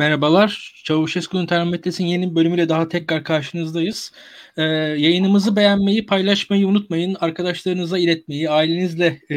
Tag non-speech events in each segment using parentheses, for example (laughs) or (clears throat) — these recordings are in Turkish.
Merhabalar. Çavuşesku'nun termometresinin yeni bölümüyle daha tekrar karşınızdayız. Ee, yayınımızı beğenmeyi, paylaşmayı unutmayın. Arkadaşlarınıza iletmeyi, ailenizle e,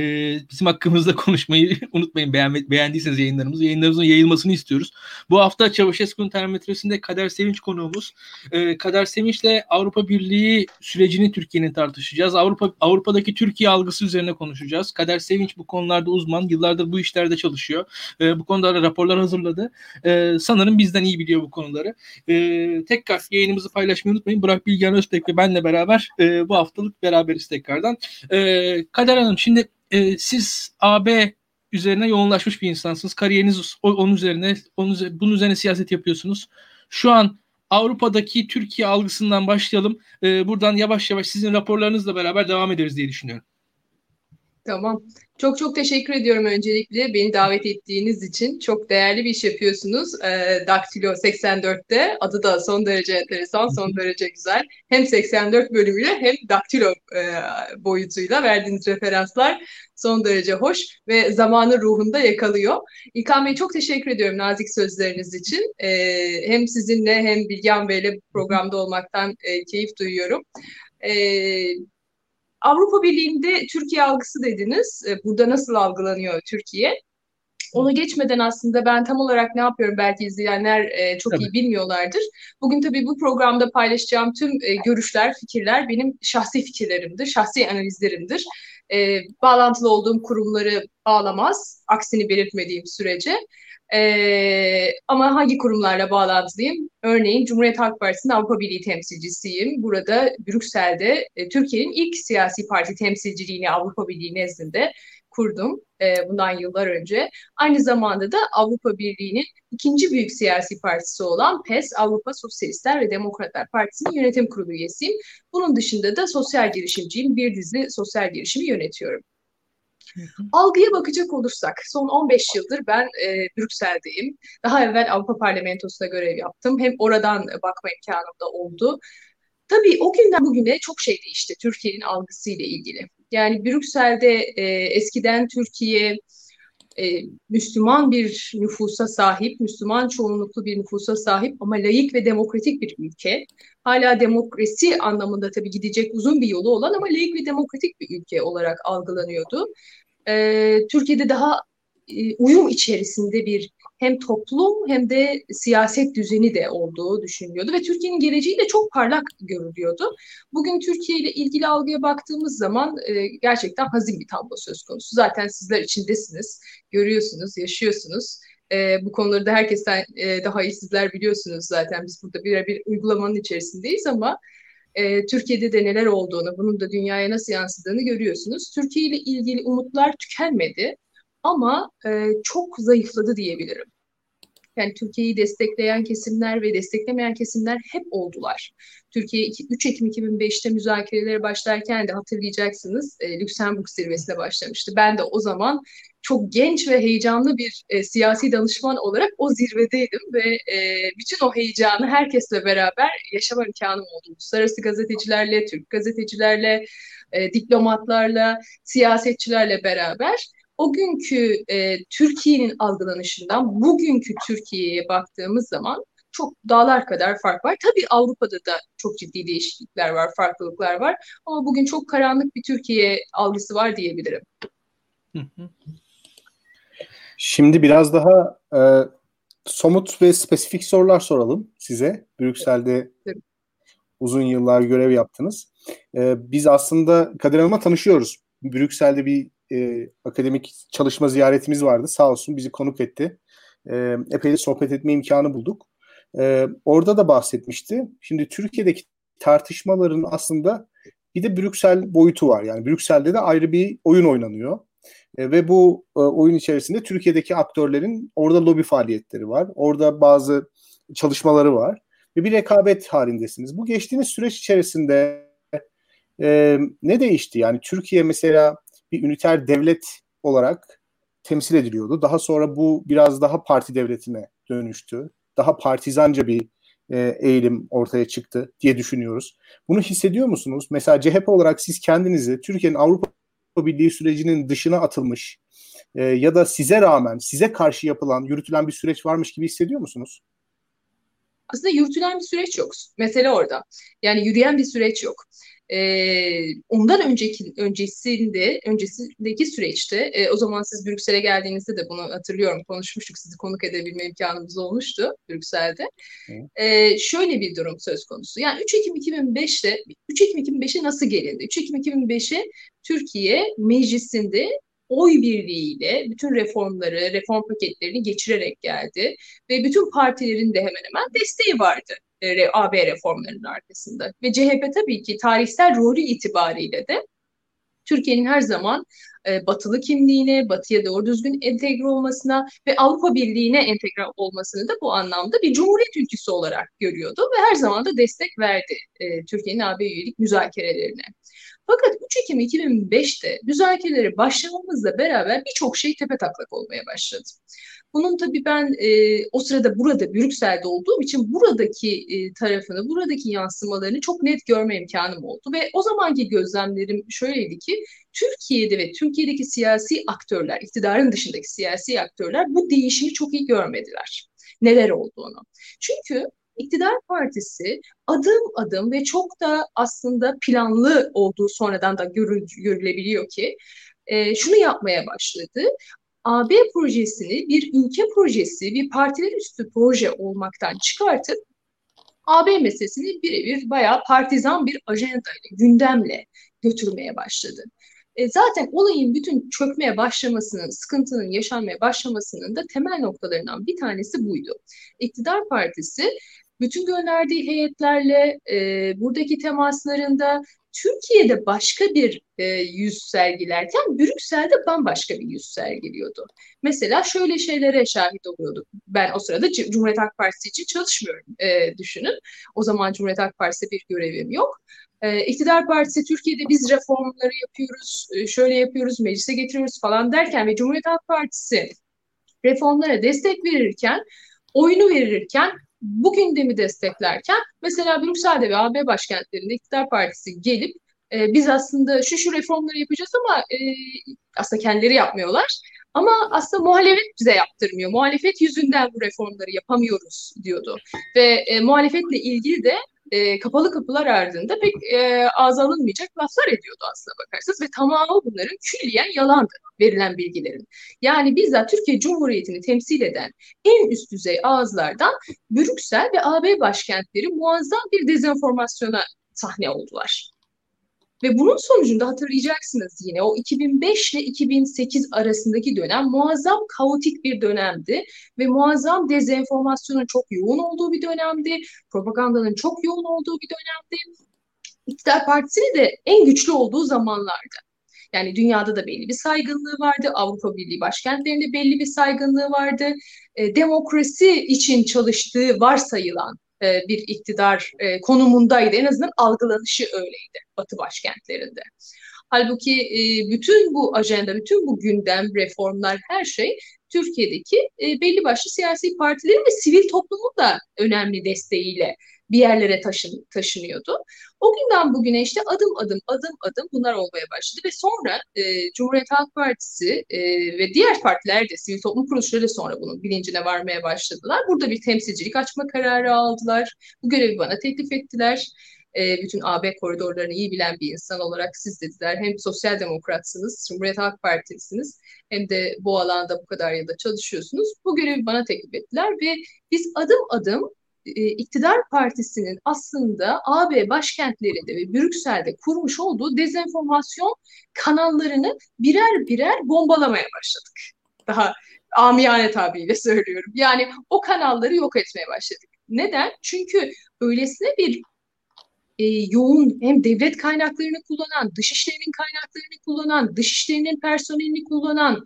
bizim hakkımızda (laughs) konuşmayı unutmayın. Beğen, beğendiyseniz yayınlarımızı. Yayınlarımızın yayılmasını istiyoruz. Bu hafta Çavuşesku'nun termometresinde Kader Sevinç konuğumuz. Ee, Kader Sevinç'le Avrupa Birliği sürecini Türkiye'nin tartışacağız. Avrupa Avrupa'daki Türkiye algısı üzerine konuşacağız. Kader Sevinç bu konularda uzman. Yıllardır bu işlerde çalışıyor. Ee, bu konuda raporlar hazırladı. Ee, sanırım bizden iyi biliyor bu konuları. Ee, tekrar yayınımızı paylaşmayı unutmayın. Burak Bilgehan Özbek ve benle beraber e, bu haftalık beraberiz tekrardan. E, Kader Hanım şimdi e, siz AB üzerine yoğunlaşmış bir insansınız. Kariyeriniz onun üzerine, onun, bunun üzerine siyaset yapıyorsunuz. Şu an Avrupa'daki Türkiye algısından başlayalım. E, buradan yavaş yavaş sizin raporlarınızla beraber devam ederiz diye düşünüyorum. Tamam. Çok çok teşekkür ediyorum öncelikle beni davet ettiğiniz için. Çok değerli bir iş yapıyorsunuz. E, Daktilo 84'te. Adı da son derece enteresan, son derece güzel. Hem 84 bölümüyle hem Daktilo e, boyutuyla verdiğiniz referanslar son derece hoş ve zamanın ruhunda yakalıyor. İlkan Bey çok teşekkür ediyorum nazik sözleriniz için. E, hem sizinle hem Bilgehan Bey'le programda olmaktan e, keyif duyuyorum. E, Avrupa Birliği'nde Türkiye algısı dediniz. E, burada nasıl algılanıyor Türkiye? Onu geçmeden aslında ben tam olarak ne yapıyorum belki izleyenler e, çok tabii. iyi bilmiyorlardır. Bugün tabii bu programda paylaşacağım tüm e, görüşler, fikirler benim şahsi fikirlerimdir, şahsi analizlerimdir. E, bağlantılı olduğum kurumları bağlamaz, aksini belirtmediğim sürece. Ee, ama hangi kurumlarla bağlantılıyım? Örneğin Cumhuriyet Halk Partisi'nin Avrupa Birliği temsilcisiyim. Burada Brüksel'de e, Türkiye'nin ilk siyasi parti temsilciliğini Avrupa Birliği nezdinde kurdum e, bundan yıllar önce. Aynı zamanda da Avrupa Birliği'nin ikinci büyük siyasi partisi olan PES, Avrupa Sosyalistler ve Demokratlar Partisi'nin yönetim kurulu üyesiyim. Bunun dışında da sosyal girişimciyim. Bir dizi sosyal girişimi yönetiyorum. Algıya bakacak olursak son 15 yıldır ben e, Brüksel'deyim. Daha evvel Avrupa Parlamentosu'na görev yaptım. Hem oradan bakma imkanım da oldu. Tabii o günden bugüne çok şey değişti Türkiye'nin algısıyla ilgili. Yani Brüksel'de e, eskiden Türkiye e, Müslüman bir nüfusa sahip, Müslüman çoğunluklu bir nüfusa sahip ama layık ve demokratik bir ülke. Hala demokrasi anlamında tabii gidecek uzun bir yolu olan ama layık ve demokratik bir ülke olarak algılanıyordu e, Türkiye'de daha e, uyum içerisinde bir hem toplum hem de siyaset düzeni de olduğu düşünülüyordu ve Türkiye'nin geleceği de çok parlak görülüyordu. Bugün Türkiye ile ilgili algıya baktığımız zaman e, gerçekten hazin bir tablo söz konusu. Zaten sizler içindesiniz, görüyorsunuz, yaşıyorsunuz. E, bu konuları da herkesten e, daha iyi sizler biliyorsunuz zaten. Biz burada birebir uygulamanın içerisindeyiz ama e, Türkiye'de de neler olduğunu, bunun da dünyaya nasıl yansıdığını görüyorsunuz. Türkiye ile ilgili umutlar tükenmedi ama e, çok zayıfladı diyebilirim. Yani Türkiye'yi destekleyen kesimler ve desteklemeyen kesimler hep oldular. Türkiye 3 Ekim 2005'te müzakerelere başlarken de hatırlayacaksınız e, Lüksemburg zirvesine başlamıştı. Ben de o zaman çok genç ve heyecanlı bir e, siyasi danışman olarak o zirvedeydim ve e, bütün o heyecanı herkesle beraber yaşama imkanım oldu. Uluslararası gazetecilerle, Türk gazetecilerle, e, diplomatlarla, siyasetçilerle beraber o günkü e, Türkiye'nin algılanışından bugünkü Türkiye'ye baktığımız zaman çok dağlar kadar fark var. Tabii Avrupa'da da çok ciddi değişiklikler var, farklılıklar var. Ama bugün çok karanlık bir Türkiye algısı var diyebilirim. Şimdi biraz daha e, somut ve spesifik sorular soralım size. Brüksel'de uzun yıllar görev yaptınız. E, biz aslında Kadir Hanım'la tanışıyoruz. Brüksel'de bir e, akademik çalışma ziyaretimiz vardı. Sağ olsun bizi konuk etti. E, epey sohbet etme imkanı bulduk. E, orada da bahsetmişti. Şimdi Türkiye'deki tartışmaların aslında bir de Brüksel boyutu var. Yani Brüksel'de de ayrı bir oyun oynanıyor. E, ve bu e, oyun içerisinde Türkiye'deki aktörlerin orada lobi faaliyetleri var. Orada bazı çalışmaları var. Ve bir rekabet halindesiniz. Bu geçtiğiniz süreç içerisinde e, ne değişti? Yani Türkiye mesela bir üniter devlet olarak temsil ediliyordu. Daha sonra bu biraz daha parti devletine dönüştü. Daha partizanca bir e, eğilim ortaya çıktı diye düşünüyoruz. Bunu hissediyor musunuz? Mesela CHP olarak siz kendinizi Türkiye'nin Avrupa Birliği sürecinin dışına atılmış e, ya da size rağmen, size karşı yapılan, yürütülen bir süreç varmış gibi hissediyor musunuz? Aslında yürütülen bir süreç yok. Mesele orada. Yani yürüyen bir süreç yok. E, ondan önceki öncesinde öncesindeki süreçte e, o zaman siz Brüksel'e geldiğinizde de bunu hatırlıyorum konuşmuştuk sizi konuk edebilme imkanımız olmuştu Brüksel'de. E, şöyle bir durum söz konusu. Yani 3 Ekim 2005'te 3 Ekim 2005'e nasıl gelindi? 3 Ekim 2005'e Türkiye meclisinde oy birliğiyle bütün reformları, reform paketlerini geçirerek geldi ve bütün partilerin de hemen hemen desteği vardı e, AB reformlarının arkasında. Ve CHP tabii ki tarihsel rolü itibariyle de Türkiye'nin her zaman e, batılı kimliğine, batıya doğru düzgün entegre olmasına ve Avrupa Birliği'ne entegre olmasını da bu anlamda bir cumhuriyet ülküsü olarak görüyordu ve her zaman da destek verdi e, Türkiye'nin AB üyelik müzakerelerine. Fakat 3 Ekim 2005'te müzakerelere başlamamızla beraber birçok şey tepe taklak olmaya başladı. Bunun tabii ben e, o sırada burada Brüksel'de olduğum için buradaki e, tarafını, buradaki yansımalarını çok net görme imkanım oldu. Ve o zamanki gözlemlerim şöyleydi ki Türkiye'de ve Türkiye'deki siyasi aktörler, iktidarın dışındaki siyasi aktörler bu değişimi çok iyi görmediler. Neler olduğunu. Çünkü İktidar Partisi adım adım ve çok da aslında planlı olduğu sonradan da görül, görülebiliyor ki e, şunu yapmaya başladı. AB projesini bir ülke projesi, bir partiler üstü proje olmaktan çıkartıp AB meselesini birebir bayağı partizan bir ajandayla, gündemle götürmeye başladı. E, zaten olayın bütün çökmeye başlamasının, sıkıntının yaşanmaya başlamasının da temel noktalarından bir tanesi buydu. İktidar Partisi bütün gönderdiği heyetlerle e, buradaki temaslarında Türkiye'de başka bir e, yüz sergilerken Brüksel'de bambaşka bir yüz sergiliyordu. Mesela şöyle şeylere şahit oluyorduk. Ben o sırada Cumhuriyet Halk Partisi için çalışmıyorum e, düşünün. O zaman Cumhuriyet Halk Partisi'de bir görevim yok. E, İktidar Partisi Türkiye'de biz reformları yapıyoruz, e, şöyle yapıyoruz, meclise getiriyoruz falan derken ve Cumhuriyet Halk Partisi reformlara destek verirken, oyunu verirken bu gündemi desteklerken mesela Brüksel'de ve AB başkentlerinde iktidar partisi gelip e, biz aslında şu şu reformları yapacağız ama e, aslında kendileri yapmıyorlar. Ama aslında muhalefet bize yaptırmıyor. Muhalefet yüzünden bu reformları yapamıyoruz diyordu. Ve e, muhalefetle ilgili de e, kapalı kapılar ardında pek e, ağza alınmayacak laflar ediyordu aslında bakarsanız ve tamamı bunların külliyen yalandı verilen bilgilerin. Yani bizzat Türkiye Cumhuriyeti'ni temsil eden en üst düzey ağızlardan Brüksel ve AB başkentleri muazzam bir dezenformasyona sahne oldular. Ve bunun sonucunda hatırlayacaksınız yine o 2005 ile 2008 arasındaki dönem muazzam kaotik bir dönemdi ve muazzam dezenformasyonun çok yoğun olduğu bir dönemdi. Propagandanın çok yoğun olduğu bir dönemdi. İktidar Partisi'nin de en güçlü olduğu zamanlardı. Yani dünyada da belli bir saygınlığı vardı. Avrupa Birliği başkentlerinde belli bir saygınlığı vardı. E, demokrasi için çalıştığı varsayılan e, bir iktidar e, konumundaydı. En azından algılanışı öyleydi Batı başkentlerinde. Halbuki e, bütün bu ajanda, bütün bu gündem, reformlar, her şey Türkiye'deki belli başlı siyasi partilerin ve sivil toplumun da önemli desteğiyle bir yerlere taşın, taşınıyordu. O günden bugüne işte adım adım adım adım bunlar olmaya başladı ve sonra e, Cumhuriyet Halk Partisi e, ve diğer partiler de sivil toplum kuruluşları da sonra bunun bilincine varmaya başladılar. Burada bir temsilcilik açma kararı aldılar. Bu görevi bana teklif ettiler. E, bütün AB koridorlarını iyi bilen bir insan olarak siz dediler. Hem sosyal demokratsınız, Cumhuriyet Halk Partilisiniz hem de bu alanda bu kadar yılda çalışıyorsunuz. Bu görevi bana teklif ettiler ve biz adım adım iktidar partisinin aslında AB başkentlerinde ve Brüksel'de kurmuş olduğu dezenformasyon kanallarını birer birer bombalamaya başladık. Daha amiyane tabiriyle söylüyorum. Yani o kanalları yok etmeye başladık. Neden? Çünkü öylesine bir e, yoğun hem devlet kaynaklarını kullanan, dışişlerinin kaynaklarını kullanan, dışişlerinin personelini kullanan,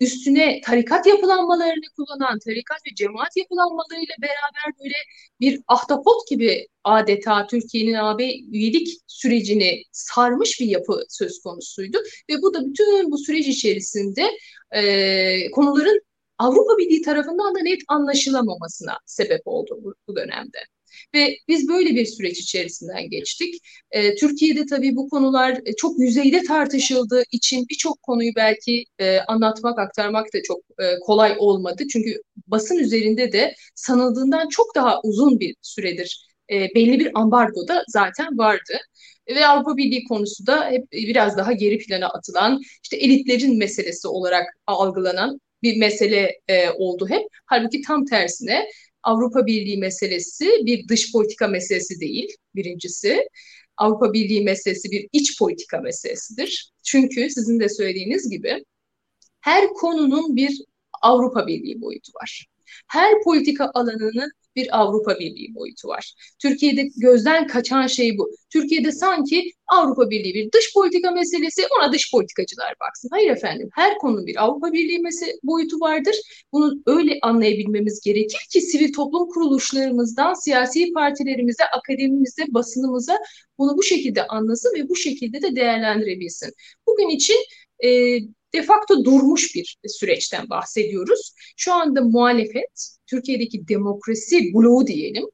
üstüne tarikat yapılanmalarını kullanan, tarikat ve cemaat yapılanmalarıyla beraber böyle bir ahtapot gibi adeta Türkiye'nin AB üyelik sürecini sarmış bir yapı söz konusuydu. Ve bu da bütün bu süreç içerisinde e, konuların Avrupa Birliği tarafından da net anlaşılamamasına sebep oldu bu, bu dönemde. Ve biz böyle bir süreç içerisinden geçtik. E, Türkiye'de tabii bu konular e, çok yüzeyde tartışıldığı için birçok konuyu belki e, anlatmak, aktarmak da çok e, kolay olmadı. Çünkü basın üzerinde de sanıldığından çok daha uzun bir süredir e, belli bir ambargo da zaten vardı. Ve Avrupa Birliği konusu da hep biraz daha geri plana atılan, işte elitlerin meselesi olarak algılanan bir mesele e, oldu hep. Halbuki tam tersine Avrupa Birliği meselesi bir dış politika meselesi değil birincisi. Avrupa Birliği meselesi bir iç politika meselesidir. Çünkü sizin de söylediğiniz gibi her konunun bir Avrupa Birliği boyutu var. Her politika alanının bir Avrupa Birliği boyutu var. Türkiye'de gözden kaçan şey bu. Türkiye'de sanki Avrupa Birliği bir dış politika meselesi ona dış politikacılar baksın. Hayır efendim her konunun bir Avrupa Birliği boyutu vardır. Bunu öyle anlayabilmemiz gerekir ki sivil toplum kuruluşlarımızdan siyasi partilerimize, akademimize, basınımıza bunu bu şekilde anlasın ve bu şekilde de değerlendirebilsin. Bugün için e, de facto durmuş bir süreçten bahsediyoruz. Şu anda muhalefet, Türkiye'deki demokrasi bloğu diyelim,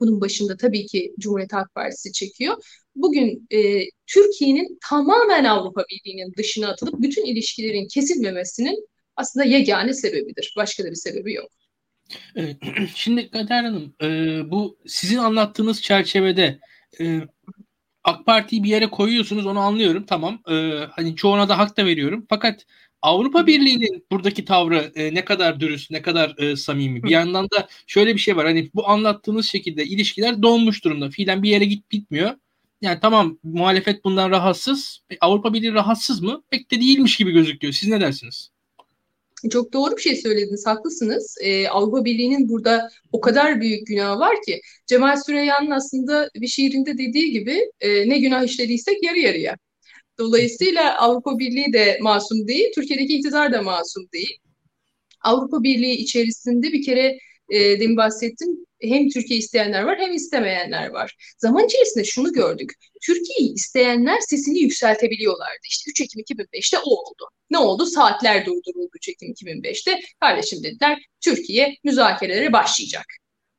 bunun başında tabii ki Cumhuriyet Halk Partisi çekiyor. Bugün e, Türkiye'nin tamamen Avrupa Birliği'nin dışına atılıp bütün ilişkilerin kesilmemesinin aslında yegane sebebidir. Başka da bir sebebi yok. (clears throat) Şimdi Kader Hanım, e, bu sizin anlattığınız çerçevede e, AK Parti'yi bir yere koyuyorsunuz onu anlıyorum tamam. E, hani çoğuna da hak da veriyorum. Fakat Avrupa Birliği'nin buradaki tavrı e, ne kadar dürüst, ne kadar e, samimi. Bir yandan da şöyle bir şey var. Hani bu anlattığınız şekilde ilişkiler donmuş durumda. Fiilen bir yere git bitmiyor. Yani tamam muhalefet bundan rahatsız. E, Avrupa Birliği rahatsız mı? Pek de değilmiş gibi gözüküyor. Siz ne dersiniz? Çok doğru bir şey söylediniz, haklısınız. Ee, Avrupa Birliği'nin burada o kadar büyük günah var ki Cemal Süreyya'nın aslında bir şiirinde dediği gibi e, ne günah işlediysek yarı yarıya. Dolayısıyla Avrupa Birliği de masum değil, Türkiye'deki iktidar da masum değil. Avrupa Birliği içerisinde bir kere e, demin bahsettim hem Türkiye isteyenler var hem istemeyenler var. Zaman içerisinde şunu gördük. Türkiye'yi isteyenler sesini yükseltebiliyorlardı. İşte 3 Ekim 2005'te o oldu. Ne oldu? Saatler durduruldu 3 Ekim 2005'te. Kardeşim dediler Türkiye müzakerelere başlayacak.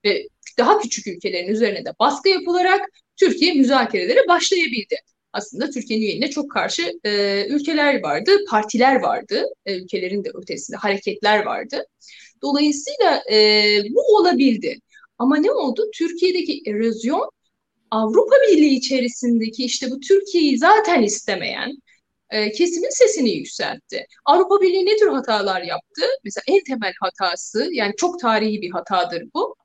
Ve daha küçük ülkelerin üzerine de baskı yapılarak Türkiye müzakerelere başlayabildi aslında Türkiye'nin üyeliğine çok karşı e, ülkeler vardı, partiler vardı, e, ülkelerin de ötesinde hareketler vardı. Dolayısıyla e, bu olabildi. Ama ne oldu? Türkiye'deki erozyon Avrupa Birliği içerisindeki işte bu Türkiye'yi zaten istemeyen e, kesimin sesini yükseltti. Avrupa Birliği ne tür hatalar yaptı? Mesela en temel hatası yani çok tarihi bir hatadır bu.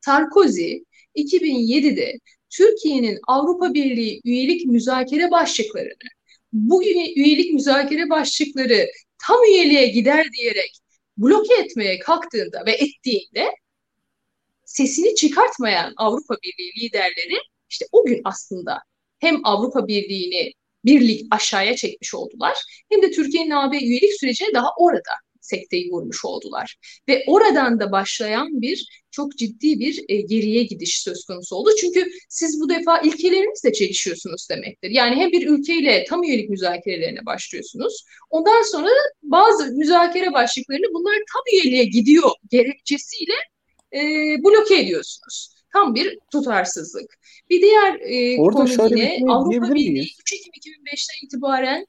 Sarkozy 2007'de Türkiye'nin Avrupa Birliği üyelik müzakere başlıklarını, bu üyelik müzakere başlıkları tam üyeliğe gider diyerek bloke etmeye kalktığında ve ettiğinde sesini çıkartmayan Avrupa Birliği liderleri işte o gün aslında hem Avrupa Birliği'ni birlik aşağıya çekmiş oldular hem de Türkiye'nin AB üyelik sürecine daha orada sekteyi vurmuş oldular. Ve oradan da başlayan bir çok ciddi bir e, geriye gidiş söz konusu oldu. Çünkü siz bu defa ilkelerinizle çelişiyorsunuz demektir. Yani hem bir ülkeyle tam üyelik müzakerelerine başlıyorsunuz. Ondan sonra bazı müzakere başlıklarını bunlar tam üyeliğe gidiyor gerekçesiyle e, bloke ediyorsunuz. Tam bir tutarsızlık. Bir diğer e, Orada konu yine şey Avrupa Birliği 3 Ekim 2005'ten itibaren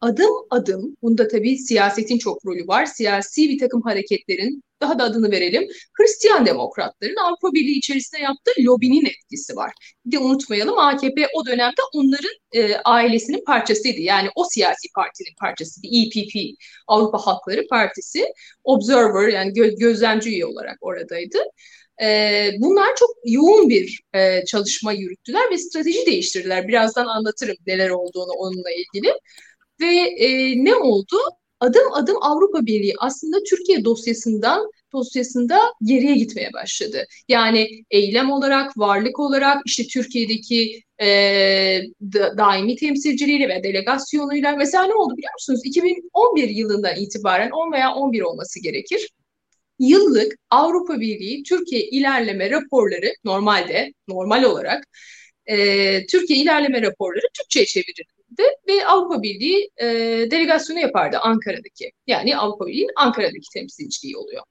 adım adım, bunda tabii siyasetin çok rolü var, siyasi bir takım hareketlerin, daha da adını verelim, Hristiyan demokratların Avrupa Birliği içerisinde yaptığı lobinin etkisi var. Bir de unutmayalım AKP o dönemde onların e, ailesinin parçasıydı. Yani o siyasi partinin parçasıydı. EPP, Avrupa Halkları Partisi, Observer yani gö- gözlemci üye olarak oradaydı. E, bunlar çok yoğun bir e, çalışma yürüttüler ve strateji değiştirdiler. Birazdan anlatırım neler olduğunu onunla ilgili. Ve e, ne oldu? Adım adım Avrupa Birliği aslında Türkiye dosyasından dosyasında geriye gitmeye başladı. Yani eylem olarak, varlık olarak işte Türkiye'deki e, da, daimi temsilciliğiyle ve delegasyonuyla mesela ne oldu biliyor musunuz? 2011 yılından itibaren 10 veya 11 olması gerekir. Yıllık Avrupa Birliği Türkiye ilerleme raporları normalde normal olarak e, Türkiye ilerleme raporları Türkçe'ye çevrildi ve Avrupa Birliği e, delegasyonu yapardı Ankara'daki. Yani Avrupa Birliği'nin Ankara'daki temsilciliği oluyor.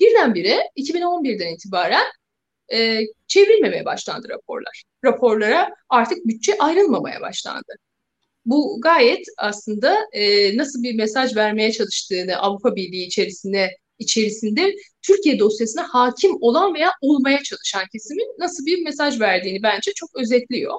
Birdenbire 2011'den itibaren e, çevrilmemeye başlandı raporlar. Raporlara artık bütçe ayrılmamaya başlandı. Bu gayet aslında e, nasıl bir mesaj vermeye çalıştığını Avrupa Birliği içerisinde içerisinde Türkiye dosyasına hakim olan veya olmaya çalışan kesimin nasıl bir mesaj verdiğini bence çok özetliyor.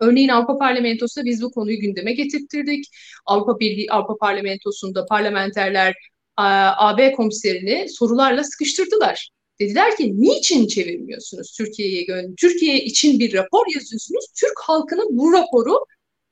Örneğin Avrupa Parlamentosu'nda biz bu konuyu gündeme getirttirdik. Avrupa Birliği, Avrupa Parlamentosu'nda parlamenterler AB komiserini sorularla sıkıştırdılar. Dediler ki niçin çevirmiyorsunuz Türkiye'ye gön Türkiye için bir rapor yazıyorsunuz. Türk halkının bu raporu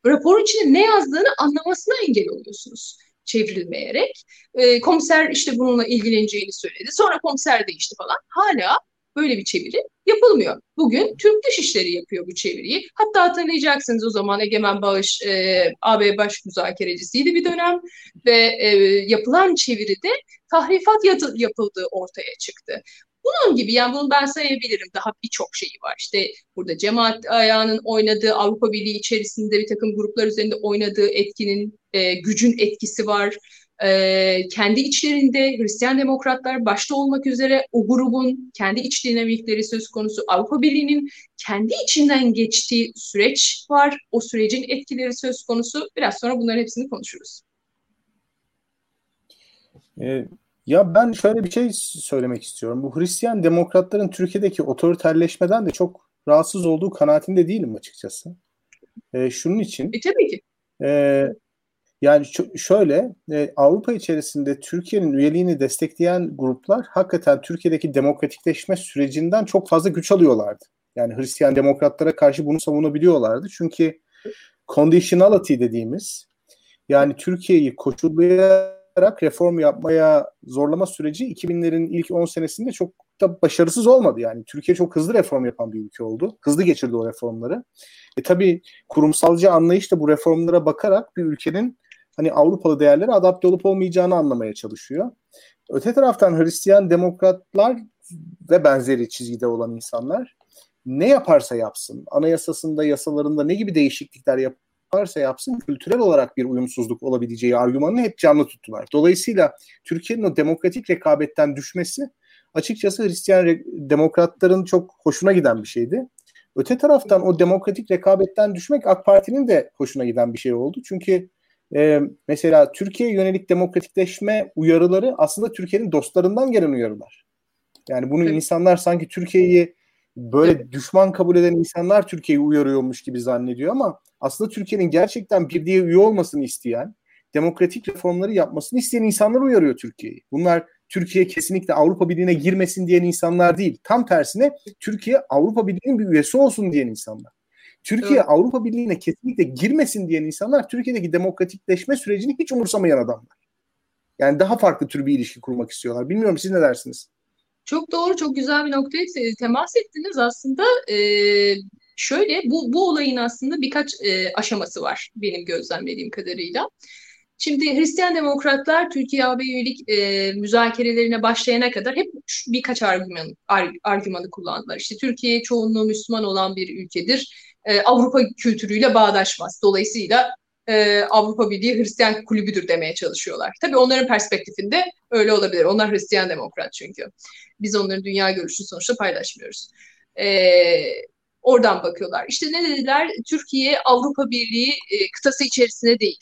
raporun içinde ne yazdığını anlamasına engel oluyorsunuz çevrilmeyerek. E, komiser işte bununla ilgileneceğini söyledi. Sonra komiser değişti falan. Hala böyle bir çeviri yapılmıyor. Bugün Türk Dışişleri yapıyor bu çeviriyi. Hatta hatırlayacaksınız o zaman Egemen Bağış e, AB baş müzakerecisiydi bir dönem ve e, yapılan çeviride tahrifat yapıldığı ortaya çıktı. Bunun gibi yani bunu ben sayabilirim. Daha birçok şeyi var. İşte burada cemaat ayağının oynadığı Avrupa Birliği içerisinde bir takım gruplar üzerinde oynadığı etkinin, e, gücün etkisi var. E, kendi içlerinde Hristiyan demokratlar başta olmak üzere o grubun kendi iç dinamikleri söz konusu. Avrupa Birliği'nin kendi içinden geçtiği süreç var. O sürecin etkileri söz konusu. Biraz sonra bunların hepsini konuşuruz. Evet. Ya ben şöyle bir şey söylemek istiyorum. Bu Hristiyan demokratların Türkiye'deki otoriterleşmeden de çok rahatsız olduğu kanaatinde değilim açıkçası. E, şunun için. E, tabii ki. E, yani şöyle e, Avrupa içerisinde Türkiye'nin üyeliğini destekleyen gruplar hakikaten Türkiye'deki demokratikleşme sürecinden çok fazla güç alıyorlardı. Yani Hristiyan demokratlara karşı bunu savunabiliyorlardı. Çünkü conditionality dediğimiz yani Türkiye'yi koşullayarak reform yapmaya zorlama süreci 2000'lerin ilk 10 senesinde çok da başarısız olmadı. Yani Türkiye çok hızlı reform yapan bir ülke oldu. Hızlı geçirdi o reformları. E tabii kurumsalcı anlayış da bu reformlara bakarak bir ülkenin hani Avrupalı değerlere adapte olup olmayacağını anlamaya çalışıyor. Öte taraftan Hristiyan demokratlar ve benzeri çizgide olan insanlar ne yaparsa yapsın, anayasasında, yasalarında ne gibi değişiklikler yap yaparsa yapsın kültürel olarak bir uyumsuzluk olabileceği argümanını hep canlı tuttular. Dolayısıyla Türkiye'nin o demokratik rekabetten düşmesi açıkçası Hristiyan demokratların çok hoşuna giden bir şeydi. Öte taraftan o demokratik rekabetten düşmek AK Parti'nin de hoşuna giden bir şey oldu. Çünkü e, mesela Türkiye'ye yönelik demokratikleşme uyarıları aslında Türkiye'nin dostlarından gelen uyarılar. Yani bunu evet. insanlar sanki Türkiye'yi böyle evet. düşman kabul eden insanlar Türkiye'yi uyarıyormuş gibi zannediyor ama aslında Türkiye'nin gerçekten birliğe üye olmasını isteyen, demokratik reformları yapmasını isteyen insanlar uyarıyor Türkiye'yi. Bunlar Türkiye kesinlikle Avrupa Birliği'ne girmesin diyen insanlar değil. Tam tersine Türkiye Avrupa Birliği'nin bir üyesi olsun diyen insanlar. Türkiye evet. Avrupa Birliği'ne kesinlikle girmesin diyen insanlar Türkiye'deki demokratikleşme sürecini hiç umursamayan adamlar. Yani daha farklı tür bir ilişki kurmak istiyorlar. Bilmiyorum siz ne dersiniz? Çok doğru, çok güzel bir noktaya temas ettiniz aslında. Ee, şöyle, bu, bu olayın aslında birkaç e, aşaması var benim gözlemlediğim kadarıyla. Şimdi Hristiyan demokratlar Türkiye AB üyelik e, müzakerelerine başlayana kadar hep birkaç argüman, argümanı kullandılar. İşte Türkiye çoğunluğu Müslüman olan bir ülkedir. E, Avrupa kültürüyle bağdaşmaz. Dolayısıyla e, Avrupa Birliği Hristiyan kulübüdür demeye çalışıyorlar. Tabii onların perspektifinde öyle olabilir. Onlar Hristiyan demokrat çünkü. Biz onların dünya görüşünü sonuçta paylaşmıyoruz. E, oradan bakıyorlar. İşte ne dediler? Türkiye Avrupa Birliği e, kıtası içerisinde değil.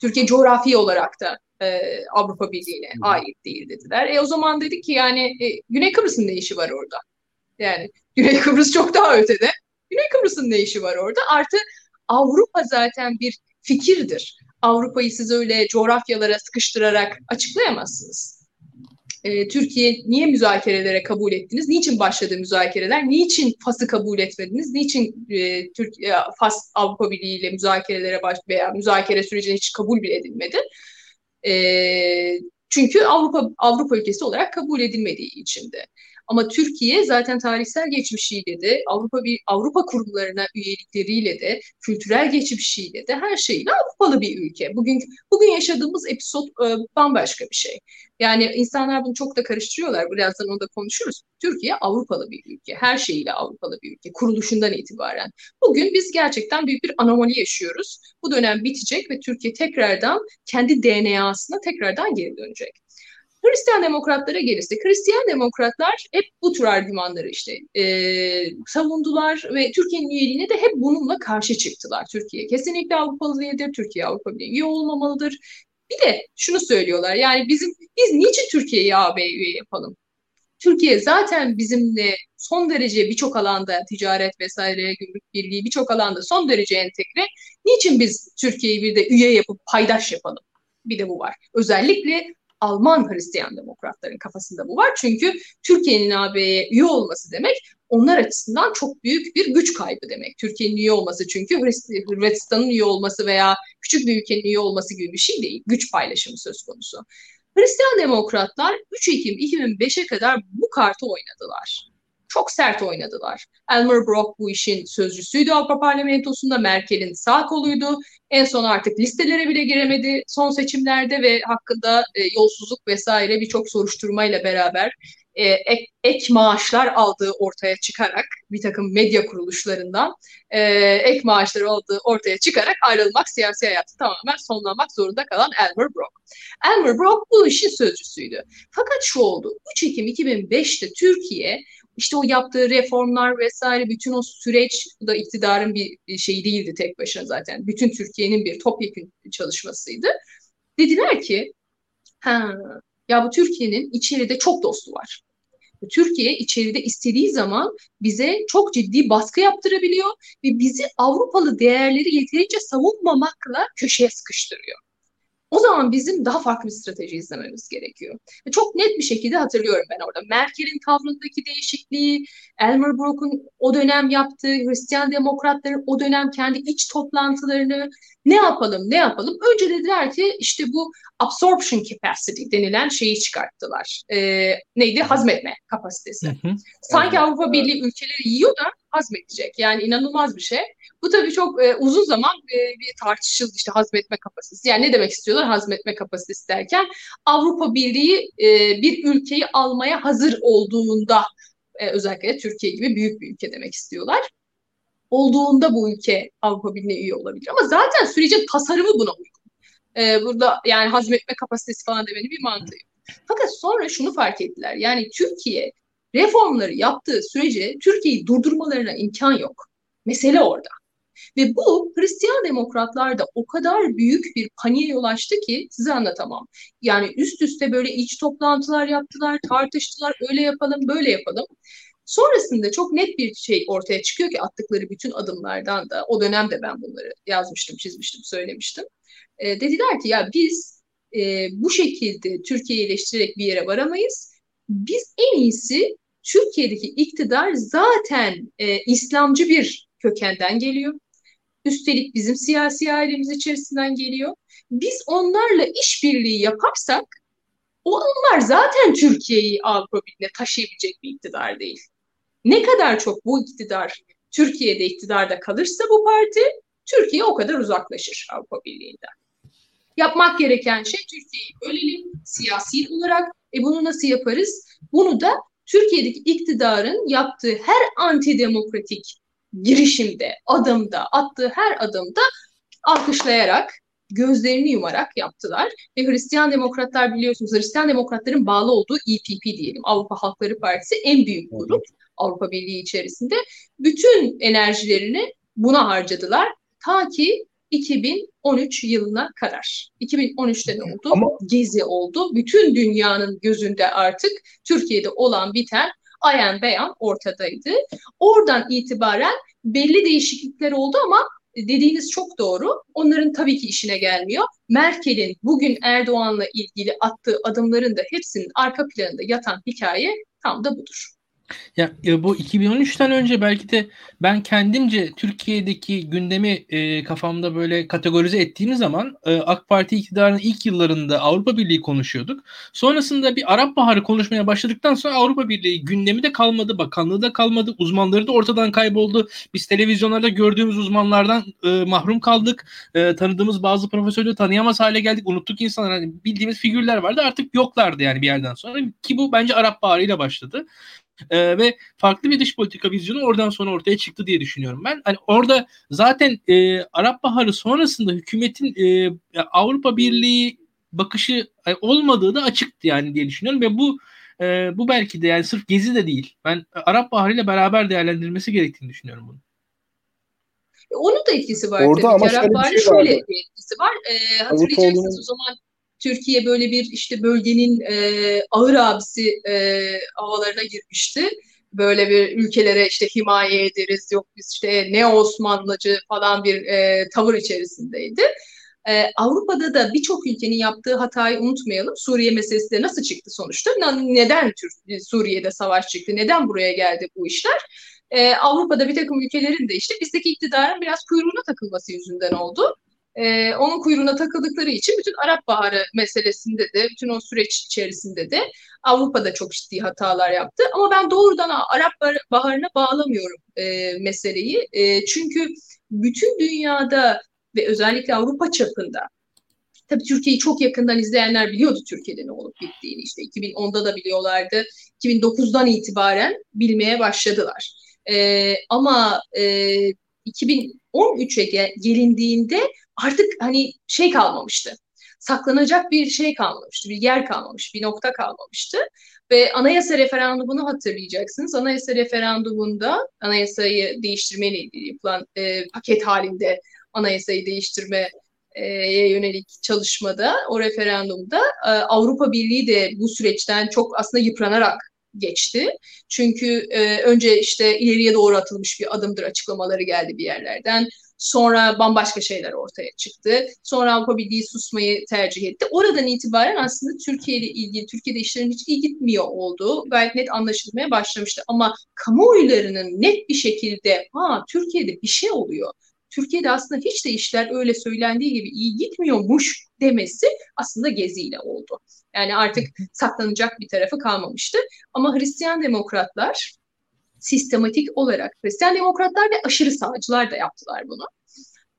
Türkiye coğrafi olarak da e, Avrupa Birliği'ne ait değil dediler. E o zaman dedik ki yani e, Güney Kıbrıs'ın ne işi var orada? Yani Güney Kıbrıs çok daha ötede. Güney Kıbrıs'ın ne işi var orada? Artı Avrupa zaten bir fikirdir. Avrupa'yı siz öyle coğrafyalara sıkıştırarak açıklayamazsınız. E, Türkiye niye müzakerelere kabul ettiniz? Niçin başladı müzakereler? Niçin Fas'ı kabul etmediniz? Niçin e, Türkiye Fas Avrupa Birliği ile müzakerelere baş veya müzakere sürecine hiç kabul bile edilmedi? E, çünkü Avrupa Avrupa ülkesi olarak kabul edilmediği için de. Ama Türkiye zaten tarihsel geçmişiyle de Avrupa bir Avrupa kurumlarına üyelikleriyle de kültürel geçmişiyle de her şeyle Avrupalı bir ülke. Bugün bugün yaşadığımız episod e, bambaşka bir şey. Yani insanlar bunu çok da karıştırıyorlar. Birazdan onu da konuşuruz. Türkiye Avrupalı bir ülke. Her şeyiyle Avrupalı bir ülke. Kuruluşundan itibaren. Bugün biz gerçekten büyük bir anomali yaşıyoruz. Bu dönem bitecek ve Türkiye tekrardan kendi DNA'sına tekrardan geri dönecek. Hristiyan demokratlara gelirsek, Hristiyan demokratlar hep bu tür argümanları işte e, savundular ve Türkiye'nin üyeliğine de hep bununla karşı çıktılar. Türkiye kesinlikle Avrupalı değildir, Türkiye Avrupa Birliği üye olmamalıdır. Bir de şunu söylüyorlar yani bizim biz niçin Türkiye'yi AB üye yapalım? Türkiye zaten bizimle son derece birçok alanda ticaret vesaire, gümrük birliği birçok alanda son derece entegre. Niçin biz Türkiye'yi bir de üye yapıp paydaş yapalım? Bir de bu var. Özellikle Alman Hristiyan demokratların kafasında bu var. Çünkü Türkiye'nin AB'ye üye olması demek onlar açısından çok büyük bir güç kaybı demek. Türkiye'nin üye olması çünkü Hırvatistan'ın üye olması veya küçük bir ülkenin üye olması gibi bir şey değil. Güç paylaşımı söz konusu. Hristiyan demokratlar 3 Ekim 2005'e kadar bu kartı oynadılar. Çok sert oynadılar. Elmer Brock bu işin sözcüsüydü Avrupa Parlamentosu'nda. Merkel'in sağ koluydu. En son artık listelere bile giremedi son seçimlerde ve hakkında e, yolsuzluk vesaire birçok soruşturmayla beraber e, ek, ek maaşlar aldığı ortaya çıkarak bir takım medya kuruluşlarından e, ek maaşlar aldığı ortaya çıkarak ayrılmak, siyasi hayatı tamamen sonlanmak zorunda kalan Elmer Brock. Elmer Brock bu işin sözcüsüydü. Fakat şu oldu. 3 Ekim 2005'te Türkiye işte o yaptığı reformlar vesaire bütün o süreç da iktidarın bir şeyi değildi tek başına zaten. Bütün Türkiye'nin bir topyekun çalışmasıydı. Dediler ki ha, ya bu Türkiye'nin içeride çok dostu var. Türkiye içeride istediği zaman bize çok ciddi baskı yaptırabiliyor ve bizi Avrupalı değerleri yeterince savunmamakla köşeye sıkıştırıyor. O zaman bizim daha farklı bir strateji izlememiz gerekiyor. Ve çok net bir şekilde hatırlıyorum ben orada. Merkel'in tavrındaki değişikliği, Elmer Brock'un o dönem yaptığı, Hristiyan demokratların o dönem kendi iç toplantılarını ne yapalım ne yapalım. Önce dediler ki işte bu absorption capacity denilen şeyi çıkarttılar. Ee, neydi? Hazmetme kapasitesi. Sanki. Avrupa Birliği ülkeleri yiyor da hazmedecek. Yani inanılmaz bir şey. Bu tabii çok e, uzun zaman e, bir tartışıldı işte hazmetme kapasitesi. Yani ne demek istiyorlar hazmetme kapasitesi derken Avrupa Birliği e, bir ülkeyi almaya hazır olduğunda e, özellikle Türkiye gibi büyük bir ülke demek istiyorlar. Olduğunda bu ülke Avrupa Birliği'ne üye olabilir. Ama zaten sürecin tasarımı buna uygun. E, burada yani hazmetme kapasitesi falan demenin bir mantığı yok. Fakat sonra şunu fark ettiler. Yani Türkiye reformları yaptığı sürece Türkiye'yi durdurmalarına imkan yok. Mesele orada. Ve bu Hristiyan demokratlarda o kadar büyük bir paniğe yol açtı ki size anlatamam. Yani üst üste böyle iç toplantılar yaptılar, tartıştılar, öyle yapalım, böyle yapalım. Sonrasında çok net bir şey ortaya çıkıyor ki attıkları bütün adımlardan da o dönemde ben bunları yazmıştım, çizmiştim, söylemiştim. E, dediler ki ya biz e, bu şekilde Türkiye'yi eleştirerek bir yere varamayız. Biz en iyisi Türkiye'deki iktidar zaten e, İslamcı bir kökenden geliyor. Üstelik bizim siyasi ailemiz içerisinden geliyor. Biz onlarla işbirliği yaparsak onlar zaten Türkiye'yi Avrupa Birliği'ne taşıyabilecek bir iktidar değil. Ne kadar çok bu iktidar Türkiye'de iktidarda kalırsa bu parti Türkiye o kadar uzaklaşır Avrupa Birliği'nden. Yapmak gereken şey Türkiye'yi bölelim siyasi olarak. E bunu nasıl yaparız? Bunu da Türkiye'deki iktidarın yaptığı her antidemokratik girişimde, adımda, attığı her adımda alkışlayarak, gözlerini yumarak yaptılar. Ve Hristiyan Demokratlar biliyorsunuz, Hristiyan Demokratların bağlı olduğu EPP diyelim, Avrupa Halkları Partisi en büyük grup Avrupa Birliği içerisinde. Bütün enerjilerini buna harcadılar. Ta ki 2013 yılına kadar. 2013'te ne oldu? Ama... Gezi oldu. Bütün dünyanın gözünde artık Türkiye'de olan biten ayan beyan ortadaydı. Oradan itibaren belli değişiklikler oldu ama dediğiniz çok doğru. Onların tabii ki işine gelmiyor. Merkel'in bugün Erdoğan'la ilgili attığı adımların da hepsinin arka planında yatan hikaye tam da budur. Ya e, bu 2013'ten önce belki de ben kendimce Türkiye'deki gündemi e, kafamda böyle kategorize ettiğim zaman e, AK Parti iktidarının ilk yıllarında Avrupa Birliği konuşuyorduk. Sonrasında bir Arap Baharı konuşmaya başladıktan sonra Avrupa Birliği gündemi de kalmadı, bakanlığı da kalmadı, uzmanları da ortadan kayboldu. Biz televizyonlarda gördüğümüz uzmanlardan e, mahrum kaldık. E, tanıdığımız bazı profesörleri tanıyamaz hale geldik. Unuttuk insanlar. Hani bildiğimiz figürler vardı artık yoklardı yani bir yerden sonra. Ki bu bence Arap Baharı ile başladı. E, ve farklı bir dış politika vizyonu oradan sonra ortaya çıktı diye düşünüyorum ben. Hani orada zaten e, Arap Baharı sonrasında hükümetin e, Avrupa Birliği bakışı e, olmadığı da açıktı yani diye düşünüyorum ve bu e, bu belki de yani sırf gezi de değil. Ben Arap Baharı ile beraber değerlendirilmesi gerektiğini düşünüyorum bunu. Onun da etkisi var Orada tabii ama Arap Baharı şey şöyle bir etkisi var. E, hatırlayacaksınız o zaman Türkiye böyle bir işte bölgenin e, ağır abisi e, havalarına girmişti. Böyle bir ülkelere işte himaye ederiz, yok biz işte ne Osmanlıcı falan bir e, tavır içerisindeydi. Ee, Avrupa'da da birçok ülkenin yaptığı hatayı unutmayalım. Suriye meselesi de nasıl çıktı sonuçta? Neden Türk, Suriye'de savaş çıktı? Neden buraya geldi bu işler? Ee, Avrupa'da bir takım ülkelerin de işte bizdeki iktidarın biraz kuyruğuna takılması yüzünden oldu e, onun kuyruğuna takıldıkları için bütün Arap Baharı meselesinde de, bütün o süreç içerisinde de Avrupa'da çok ciddi hatalar yaptı. Ama ben doğrudan Arap Baharı'na bağlamıyorum e, meseleyi. E, çünkü bütün dünyada ve özellikle Avrupa çapında Tabii Türkiye'yi çok yakından izleyenler biliyordu Türkiye'de ne olup bittiğini. İşte 2010'da da biliyorlardı. 2009'dan itibaren bilmeye başladılar. Ee, ama e, 2000 13'e gelindiğinde artık hani şey kalmamıştı. Saklanacak bir şey kalmamıştı, bir yer kalmamış, bir nokta kalmamıştı. Ve anayasa referandumunu hatırlayacaksınız. Anayasa referandumunda anayasayı değiştirmeyle ilgili yapılan e, paket halinde anayasayı değiştirme e, yönelik çalışmada, o referandumda e, Avrupa Birliği de bu süreçten çok aslında yıpranarak geçti. Çünkü e, önce işte ileriye doğru atılmış bir adımdır açıklamaları geldi bir yerlerden. Sonra bambaşka şeyler ortaya çıktı. Sonra Avrupa Birliği susmayı tercih etti. Oradan itibaren aslında Türkiye ile ilgili, Türkiye'de işlerin hiç iyi gitmiyor olduğu gayet net anlaşılmaya başlamıştı. Ama kamuoylarının net bir şekilde ha Türkiye'de bir şey oluyor Türkiye'de aslında hiç de işler öyle söylendiği gibi iyi gitmiyormuş demesi aslında geziyle oldu. Yani artık saklanacak bir tarafı kalmamıştı. Ama Hristiyan demokratlar sistematik olarak, Hristiyan demokratlar ve aşırı sağcılar da yaptılar bunu.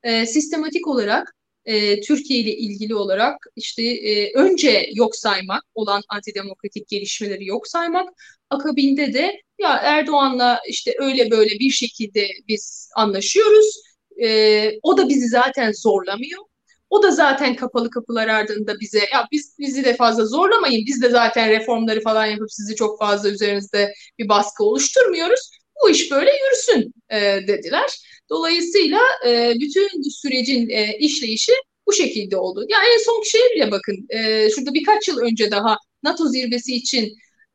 E, sistematik olarak e, Türkiye ile ilgili olarak işte e, önce yok saymak olan antidemokratik gelişmeleri yok saymak, akabinde de ya Erdoğan'la işte öyle böyle bir şekilde biz anlaşıyoruz e, o da bizi zaten zorlamıyor. O da zaten kapalı kapılar ardında bize ya biz bizi de fazla zorlamayın. Biz de zaten reformları falan yapıp sizi çok fazla üzerinizde bir baskı oluşturmuyoruz. Bu iş böyle yürüsün e, dediler. Dolayısıyla e, bütün sürecin e, işleyişi bu şekilde oldu. Ya en son şeye bile bakın. E, şurada birkaç yıl önce daha NATO zirvesi için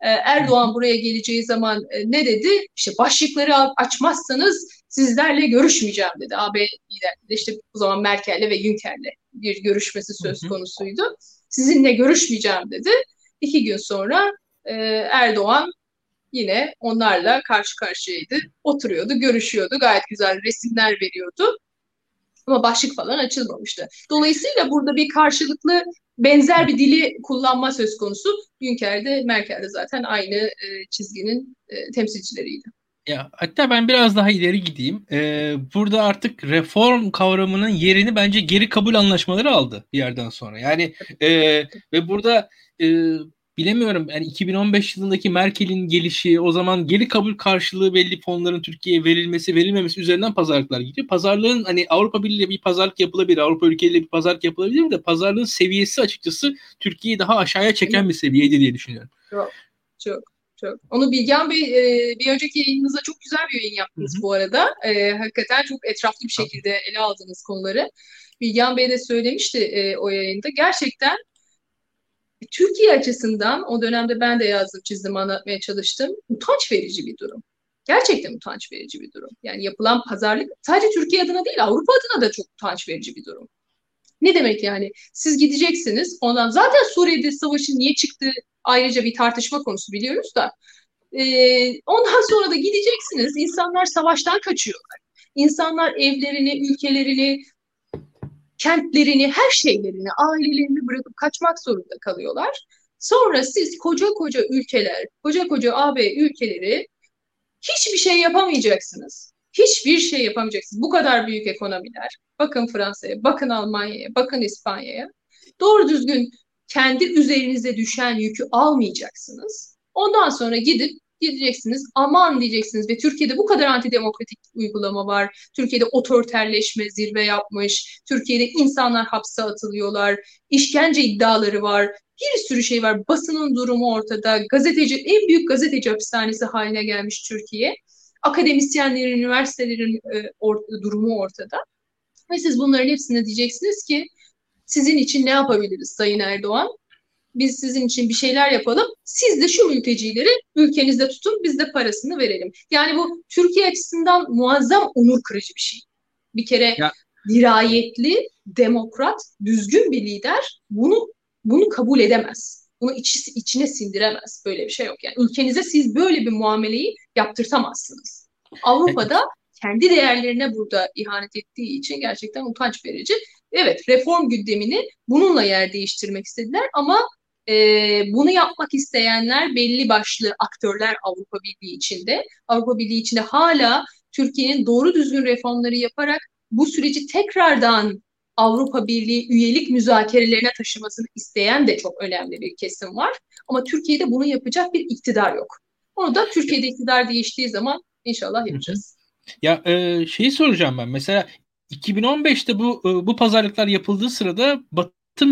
e, Erdoğan buraya geleceği zaman e, ne dedi? İşte başlıkları açmazsanız sizlerle görüşmeyeceğim dedi. AB liderleri işte o zaman Merkel'le ve Juncker'le bir görüşmesi söz konusuydu. Sizinle görüşmeyeceğim dedi. İki gün sonra e, Erdoğan yine onlarla karşı karşıyaydı. Oturuyordu, görüşüyordu. Gayet güzel resimler veriyordu. Ama başlık falan açılmamıştı. Dolayısıyla burada bir karşılıklı benzer bir dili kullanma söz konusu. Juncker'de Merkel'de zaten aynı e, çizginin e, temsilcileriydi. Ya hatta ben biraz daha ileri gideyim. Ee, burada artık reform kavramının yerini bence geri kabul anlaşmaları aldı bir yerden sonra. Yani e, ve burada e, bilemiyorum yani 2015 yılındaki Merkel'in gelişi o zaman geri kabul karşılığı belli fonların Türkiye'ye verilmesi verilmemesi üzerinden pazarlıklar gidiyor. Pazarlığın hani Avrupa Birliği bir pazarlık yapılabilir, Avrupa ülkeleriyle bir pazarlık yapılabilir de pazarlığın seviyesi açıkçası Türkiye'yi daha aşağıya çeken bir seviyeydi diye düşünüyorum. Çok, çok. Çok. Onu Bilgen Bey e, bir önceki yayınınızda çok güzel bir yayın yaptınız Hı-hı. bu arada. E, hakikaten çok etraflı bir şekilde ele aldınız konuları. Bilgen Bey de söylemişti e, o yayında. Gerçekten Türkiye açısından o dönemde ben de yazdım, çizdim, anlatmaya çalıştım. Utanç verici bir durum. Gerçekten utanç verici bir durum. Yani yapılan pazarlık sadece Türkiye adına değil Avrupa adına da çok utanç verici bir durum. Ne demek yani? Siz gideceksiniz. Ondan zaten Suriye'de savaşın niye çıktığı ayrıca bir tartışma konusu biliyoruz da. E, ondan sonra da gideceksiniz. İnsanlar savaştan kaçıyorlar. İnsanlar evlerini, ülkelerini, kentlerini, her şeylerini, ailelerini bırakıp kaçmak zorunda kalıyorlar. Sonra siz koca koca ülkeler, koca koca AB ülkeleri hiçbir şey yapamayacaksınız. Hiçbir şey yapamayacaksınız. Bu kadar büyük ekonomiler. Bakın Fransa'ya, bakın Almanya'ya, bakın İspanya'ya. Doğru düzgün kendi üzerinize düşen yükü almayacaksınız. Ondan sonra gidip gideceksiniz aman diyeceksiniz ve Türkiye'de bu kadar antidemokratik uygulama var. Türkiye'de otoriterleşme zirve yapmış. Türkiye'de insanlar hapse atılıyorlar. işkence iddiaları var. Bir sürü şey var. Basının durumu ortada. Gazeteci en büyük gazeteci hapishanesi haline gelmiş Türkiye. Akademisyenlerin, üniversitelerin e, or, durumu ortada. Ve siz bunların hepsine diyeceksiniz ki Sizin için ne yapabiliriz Sayın Erdoğan? Biz sizin için bir şeyler yapalım. Siz de şu mültecileri ülkenizde tutun, biz de parasını verelim. Yani bu Türkiye açısından muazzam onur kırıcı bir şey. Bir kere ya. dirayetli, demokrat, düzgün bir lider bunu bunu kabul edemez. Bunu iç, içine sindiremez. Böyle bir şey yok. Yani ülkenize siz böyle bir muameleyi yaptırtamazsınız. Avrupa'da kendi değerlerine burada ihanet ettiği için gerçekten utanç verici. Evet reform gündemini bununla yer değiştirmek istediler ama e, bunu yapmak isteyenler belli başlı aktörler Avrupa Birliği içinde. Avrupa Birliği içinde hala Türkiye'nin doğru düzgün reformları yaparak bu süreci tekrardan Avrupa Birliği üyelik müzakerelerine taşımasını isteyen de çok önemli bir kesim var. Ama Türkiye'de bunu yapacak bir iktidar yok. Onu da Türkiye'de iktidar değiştiği zaman inşallah yapacağız. Ya e, şeyi soracağım ben. Mesela 2015'te bu e, bu pazarlıklar yapıldığı sırada Batı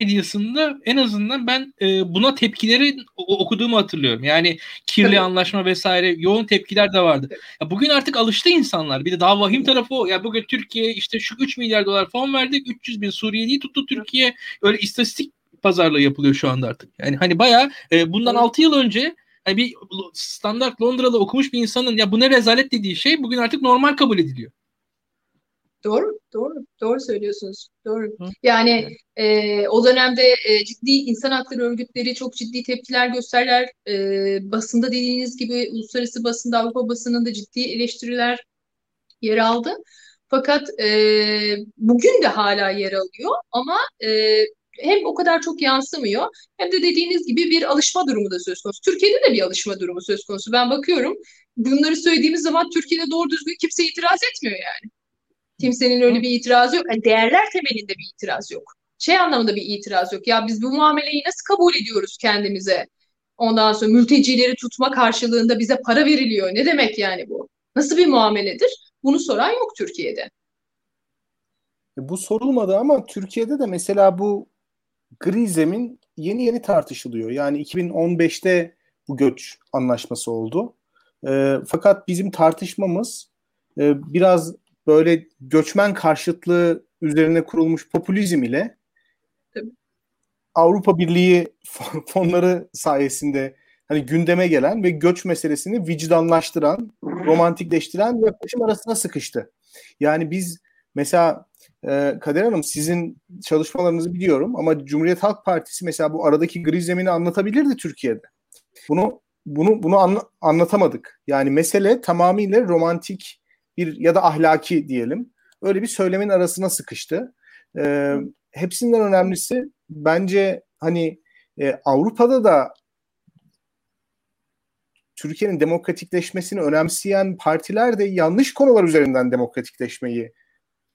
medyasında en azından ben e, buna tepkileri okuduğumu hatırlıyorum. Yani kirli Tabii. anlaşma vesaire yoğun tepkiler de vardı. Ya bugün artık alıştı insanlar. Bir de daha vahim tarafı o. Ya bugün Türkiye işte şu 3 milyar dolar fon verdik. 300 bin Suriyeliyi tuttu Türkiye. Öyle istatistik pazarlığı yapılıyor şu anda artık. Yani hani bayağı e, bundan evet. 6 yıl önce yani bir standart Londra'da okumuş bir insanın ya bu ne rezalet dediği şey bugün artık normal kabul ediliyor. Doğru, doğru, doğru söylüyorsunuz. Doğru. Hı. Yani e, o dönemde e, ciddi insan hakları örgütleri çok ciddi tepkiler gösterler. E, basında dediğiniz gibi uluslararası basında, Avrupa basınında ciddi eleştiriler yer aldı. Fakat e, bugün de hala yer alıyor ama e, hem o kadar çok yansımıyor hem de dediğiniz gibi bir alışma durumu da söz konusu. Türkiye'de de bir alışma durumu söz konusu. Ben bakıyorum bunları söylediğimiz zaman Türkiye'de doğru düzgün kimse itiraz etmiyor yani. Kimsenin öyle bir itirazı yok. Yani değerler temelinde bir itiraz yok. Şey anlamında bir itiraz yok. Ya biz bu muameleyi nasıl kabul ediyoruz kendimize? Ondan sonra mültecileri tutma karşılığında bize para veriliyor. Ne demek yani bu? Nasıl bir muameledir? Bunu soran yok Türkiye'de. E, bu sorulmadı ama Türkiye'de de mesela bu gri zemin yeni yeni tartışılıyor. Yani 2015'te bu göç anlaşması oldu. E, fakat bizim tartışmamız e, biraz böyle göçmen karşıtlığı üzerine kurulmuş popülizm ile Avrupa Birliği fonları sayesinde hani gündeme gelen ve göç meselesini vicdanlaştıran, romantikleştiren yaklaşım arasına sıkıştı. Yani biz mesela e, Kader Hanım sizin çalışmalarınızı biliyorum ama Cumhuriyet Halk Partisi mesela bu aradaki gri zemini anlatabilirdi Türkiye'de. Bunu bunu bunu anla, anlatamadık. Yani mesele tamamıyla romantik bir ya da ahlaki diyelim. Öyle bir söylemin arasına sıkıştı. E, hepsinden önemlisi bence hani e, Avrupa'da da Türkiye'nin demokratikleşmesini önemseyen partiler de yanlış konular üzerinden demokratikleşmeyi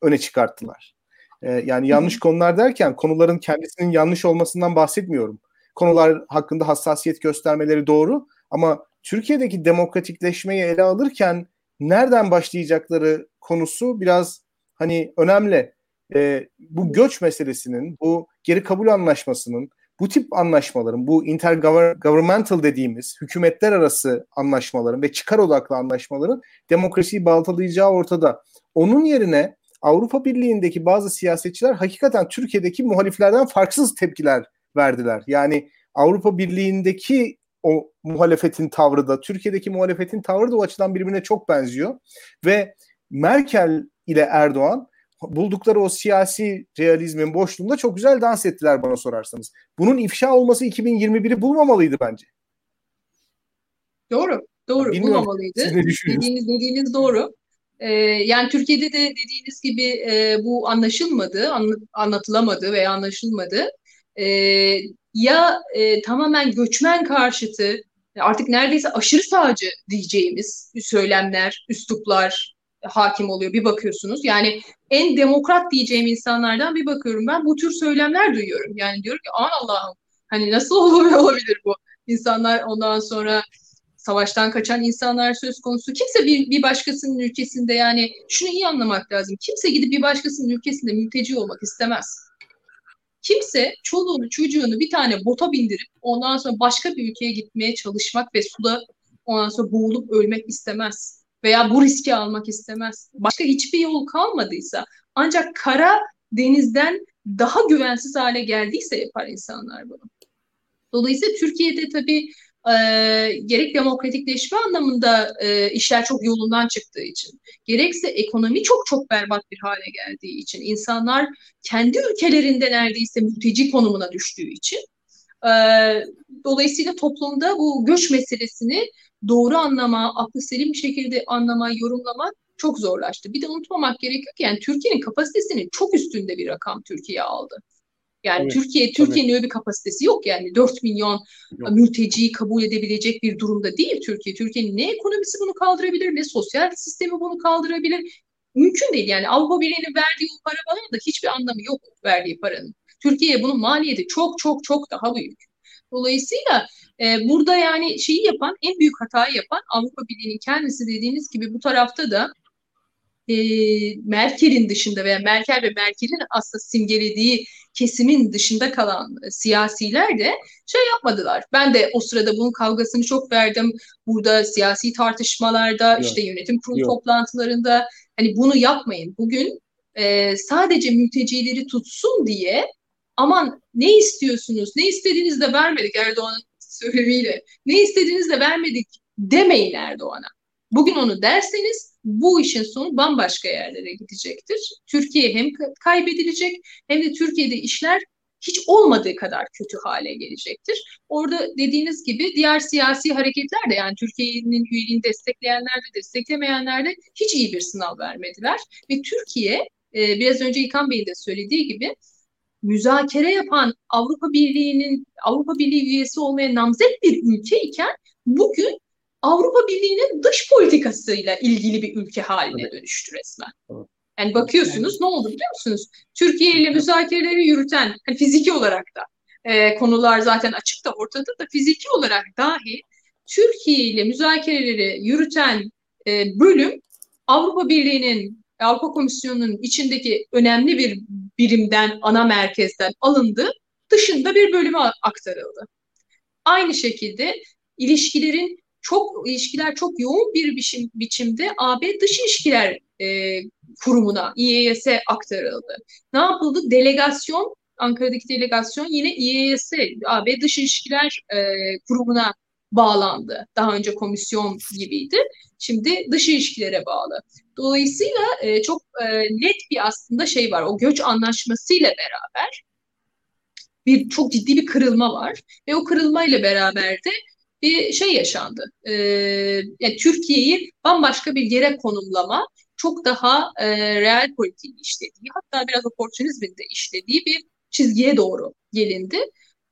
öne çıkarttılar. E, yani yanlış konular derken konuların kendisinin yanlış olmasından bahsetmiyorum. Konular hakkında hassasiyet göstermeleri doğru ama Türkiye'deki demokratikleşmeyi ele alırken nereden başlayacakları konusu biraz hani önemli. E, bu göç meselesinin, bu geri kabul anlaşmasının, bu tip anlaşmaların, bu intergovernmental dediğimiz hükümetler arası anlaşmaların ve çıkar odaklı anlaşmaların demokrasiyi baltalayacağı ortada. Onun yerine Avrupa Birliği'ndeki bazı siyasetçiler hakikaten Türkiye'deki muhaliflerden farksız tepkiler verdiler. Yani Avrupa Birliği'ndeki o muhalefetin tavrı da Türkiye'deki muhalefetin tavrı da o açıdan birbirine çok benziyor ve Merkel ile Erdoğan buldukları o siyasi realizmin boşluğunda çok güzel dans ettiler bana sorarsanız. Bunun ifşa olması 2021'i bulmamalıydı bence. Doğru. Doğru. Bilmiyorum, bulmamalıydı. Dediğiniz, dediğiniz doğru. Ee, yani Türkiye'de de dediğiniz gibi e, bu anlaşılmadı, an, anlatılamadı veya anlaşılmadı. E, ya e, tamamen göçmen karşıtı, artık neredeyse aşırı sağcı diyeceğimiz söylemler, üsluplar hakim oluyor. Bir bakıyorsunuz yani en demokrat diyeceğim insanlardan bir bakıyorum ben bu tür söylemler duyuyorum. Yani diyorum ki aman Allah'ım hani nasıl (laughs) olabilir bu? İnsanlar ondan sonra savaştan kaçan insanlar söz konusu. Kimse bir, bir başkasının ülkesinde yani şunu iyi anlamak lazım. Kimse gidip bir başkasının ülkesinde mülteci olmak istemez. Kimse çoluğunu çocuğunu bir tane bota bindirip ondan sonra başka bir ülkeye gitmeye çalışmak ve suda ondan sonra boğulup ölmek istemez. Veya bu riski almak istemez. Başka hiçbir yol kalmadıysa ancak kara denizden daha güvensiz hale geldiyse yapar insanlar bunu. Dolayısıyla Türkiye'de tabii e, gerek demokratikleşme anlamında e, işler çok yolundan çıktığı için, gerekse ekonomi çok çok berbat bir hale geldiği için, insanlar kendi ülkelerinde neredeyse mülteci konumuna düştüğü için, e, dolayısıyla toplumda bu göç meselesini doğru anlama, aklı selim bir şekilde anlama, yorumlama çok zorlaştı. Bir de unutmamak gerekiyor ki yani Türkiye'nin kapasitesinin çok üstünde bir rakam Türkiye aldı. Yani evet, Türkiye Türkiye'nin öyle bir kapasitesi yok yani 4 milyon yok. mülteciyi kabul edebilecek bir durumda değil Türkiye. Türkiye'nin ne ekonomisi bunu kaldırabilir ne sosyal sistemi bunu kaldırabilir. Mümkün değil yani Avrupa Birliği'nin verdiği o para falan da hiçbir anlamı yok verdiği paranın. Türkiye'ye bunun maliyeti çok çok çok daha büyük. Dolayısıyla e, burada yani şeyi yapan en büyük hatayı yapan Avrupa Birliği'nin kendisi dediğiniz gibi bu tarafta da e, Merkel'in dışında veya Merkel ve Merkel'in aslında simgelediği kesimin dışında kalan e, siyasiler de şey yapmadılar. Ben de o sırada bunun kavgasını çok verdim. Burada siyasi tartışmalarda, Yok. işte yönetim kurulu Yok. toplantılarında hani bunu yapmayın. Bugün e, sadece mültecileri tutsun diye aman ne istiyorsunuz, ne istediğinizi de vermedik Erdoğan'ın (laughs) söylemiyle. Ne istediğinizi de vermedik demeyin Erdoğan'a. Bugün onu derseniz bu işin sonu bambaşka yerlere gidecektir. Türkiye hem kaybedilecek hem de Türkiye'de işler hiç olmadığı kadar kötü hale gelecektir. Orada dediğiniz gibi diğer siyasi hareketler de yani Türkiye'nin üyeliğini destekleyenler de desteklemeyenler de hiç iyi bir sınav vermediler. Ve Türkiye e, biraz önce İlkan Bey'in de söylediği gibi müzakere yapan Avrupa Birliği'nin Avrupa Birliği üyesi olmaya namzet bir ülke iken bugün Avrupa Birliği'nin dış politikasıyla ilgili bir ülke haline evet. dönüştü resmen. Evet. Yani bakıyorsunuz ne oldu biliyor musunuz? Türkiye ile müzakereleri yürüten hani fiziki olarak da e, konular zaten açık da ortada da fiziki olarak dahi Türkiye ile müzakereleri yürüten e, bölüm Avrupa Birliği'nin Avrupa Komisyonu'nun içindeki önemli bir birimden, ana merkezden alındı. Dışında bir bölüme aktarıldı. Aynı şekilde ilişkilerin çok ilişkiler çok yoğun bir biçim, biçimde AB Dış İlişkiler e, Kurumu'na, İES'e aktarıldı. Ne yapıldı? Delegasyon, Ankara'daki delegasyon yine İES'e, AB Dış İlişkiler e, Kurumu'na bağlandı. Daha önce komisyon gibiydi. Şimdi dış ilişkilere bağlı. Dolayısıyla e, çok e, net bir aslında şey var. O göç anlaşmasıyla beraber bir çok ciddi bir kırılma var ve o kırılma ile beraber de bir şey yaşandı. E, yani Türkiye'yi bambaşka bir yere konumlama, çok daha e, real politiğin işlediği, hatta biraz oportunizmin de işlediği bir çizgiye doğru gelindi.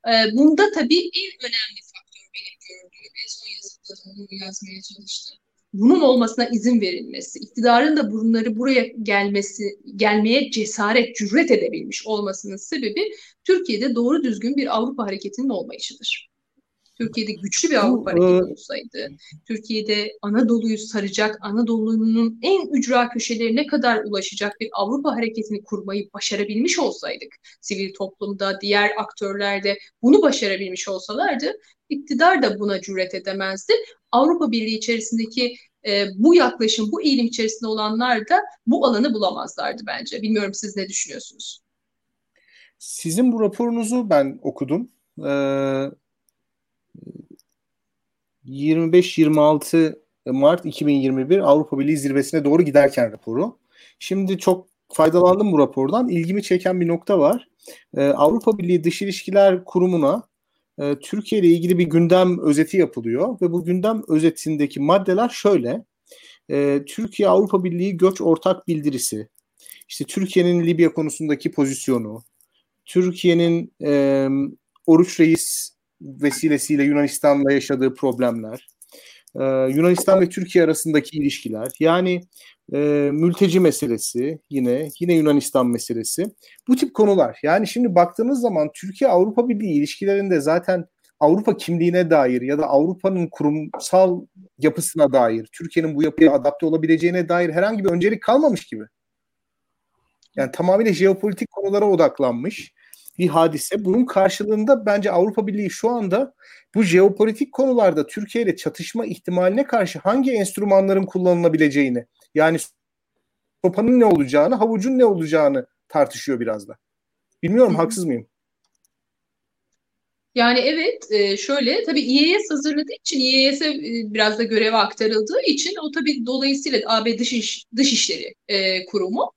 E, bunda tabii en önemli faktör benim gördüğüm, en son yazıda onu yazmaya çalıştım. Bunun olmasına izin verilmesi, iktidarın da bunları buraya gelmesi, gelmeye cesaret, cüret edebilmiş olmasının sebebi Türkiye'de doğru düzgün bir Avrupa hareketinin olmayışıdır. Türkiye'de güçlü bir Avrupa hareketi olsaydı, Türkiye'de Anadolu'yu saracak, Anadolu'nun en ücra köşelerine kadar ulaşacak bir Avrupa hareketini kurmayı başarabilmiş olsaydık, sivil toplumda, diğer aktörlerde bunu başarabilmiş olsalardı, iktidar da buna cüret edemezdi. Avrupa Birliği içerisindeki e, bu yaklaşım, bu eğilim içerisinde olanlar da bu alanı bulamazlardı bence. Bilmiyorum siz ne düşünüyorsunuz? Sizin bu raporunuzu ben okudum. Ee, 25-26 Mart 2021 Avrupa Birliği zirvesine doğru giderken raporu. Şimdi çok faydalandım bu rapordan. İlgimi çeken bir nokta var. Ee, Avrupa Birliği Dış İlişkiler Kurumu'na e, Türkiye ile ilgili bir gündem özeti yapılıyor ve bu gündem özetindeki maddeler şöyle. E, Türkiye Avrupa Birliği göç ortak bildirisi, işte Türkiye'nin Libya konusundaki pozisyonu, Türkiye'nin e, Oruç Reis vesilesiyle Yunanistan'la yaşadığı problemler, e, Yunanistan ve Türkiye arasındaki ilişkiler, yani e, mülteci meselesi yine yine Yunanistan meselesi. Bu tip konular. Yani şimdi baktığınız zaman Türkiye Avrupa Birliği ilişkilerinde zaten Avrupa kimliğine dair ya da Avrupa'nın kurumsal yapısına dair, Türkiye'nin bu yapıya adapte olabileceğine dair herhangi bir öncelik kalmamış gibi. Yani tamamıyla jeopolitik konulara odaklanmış bir hadise. Bunun karşılığında bence Avrupa Birliği şu anda bu jeopolitik konularda Türkiye ile çatışma ihtimaline karşı hangi enstrümanların kullanılabileceğini yani sopanın ne olacağını, havucun ne olacağını tartışıyor biraz da. Bilmiyorum haksız mıyım? Yani evet e, şöyle tabii İES hazırladığı için İES'e e, biraz da göreve aktarıldığı için o tabii dolayısıyla AB Dış, İş, Dışişleri e, Kurumu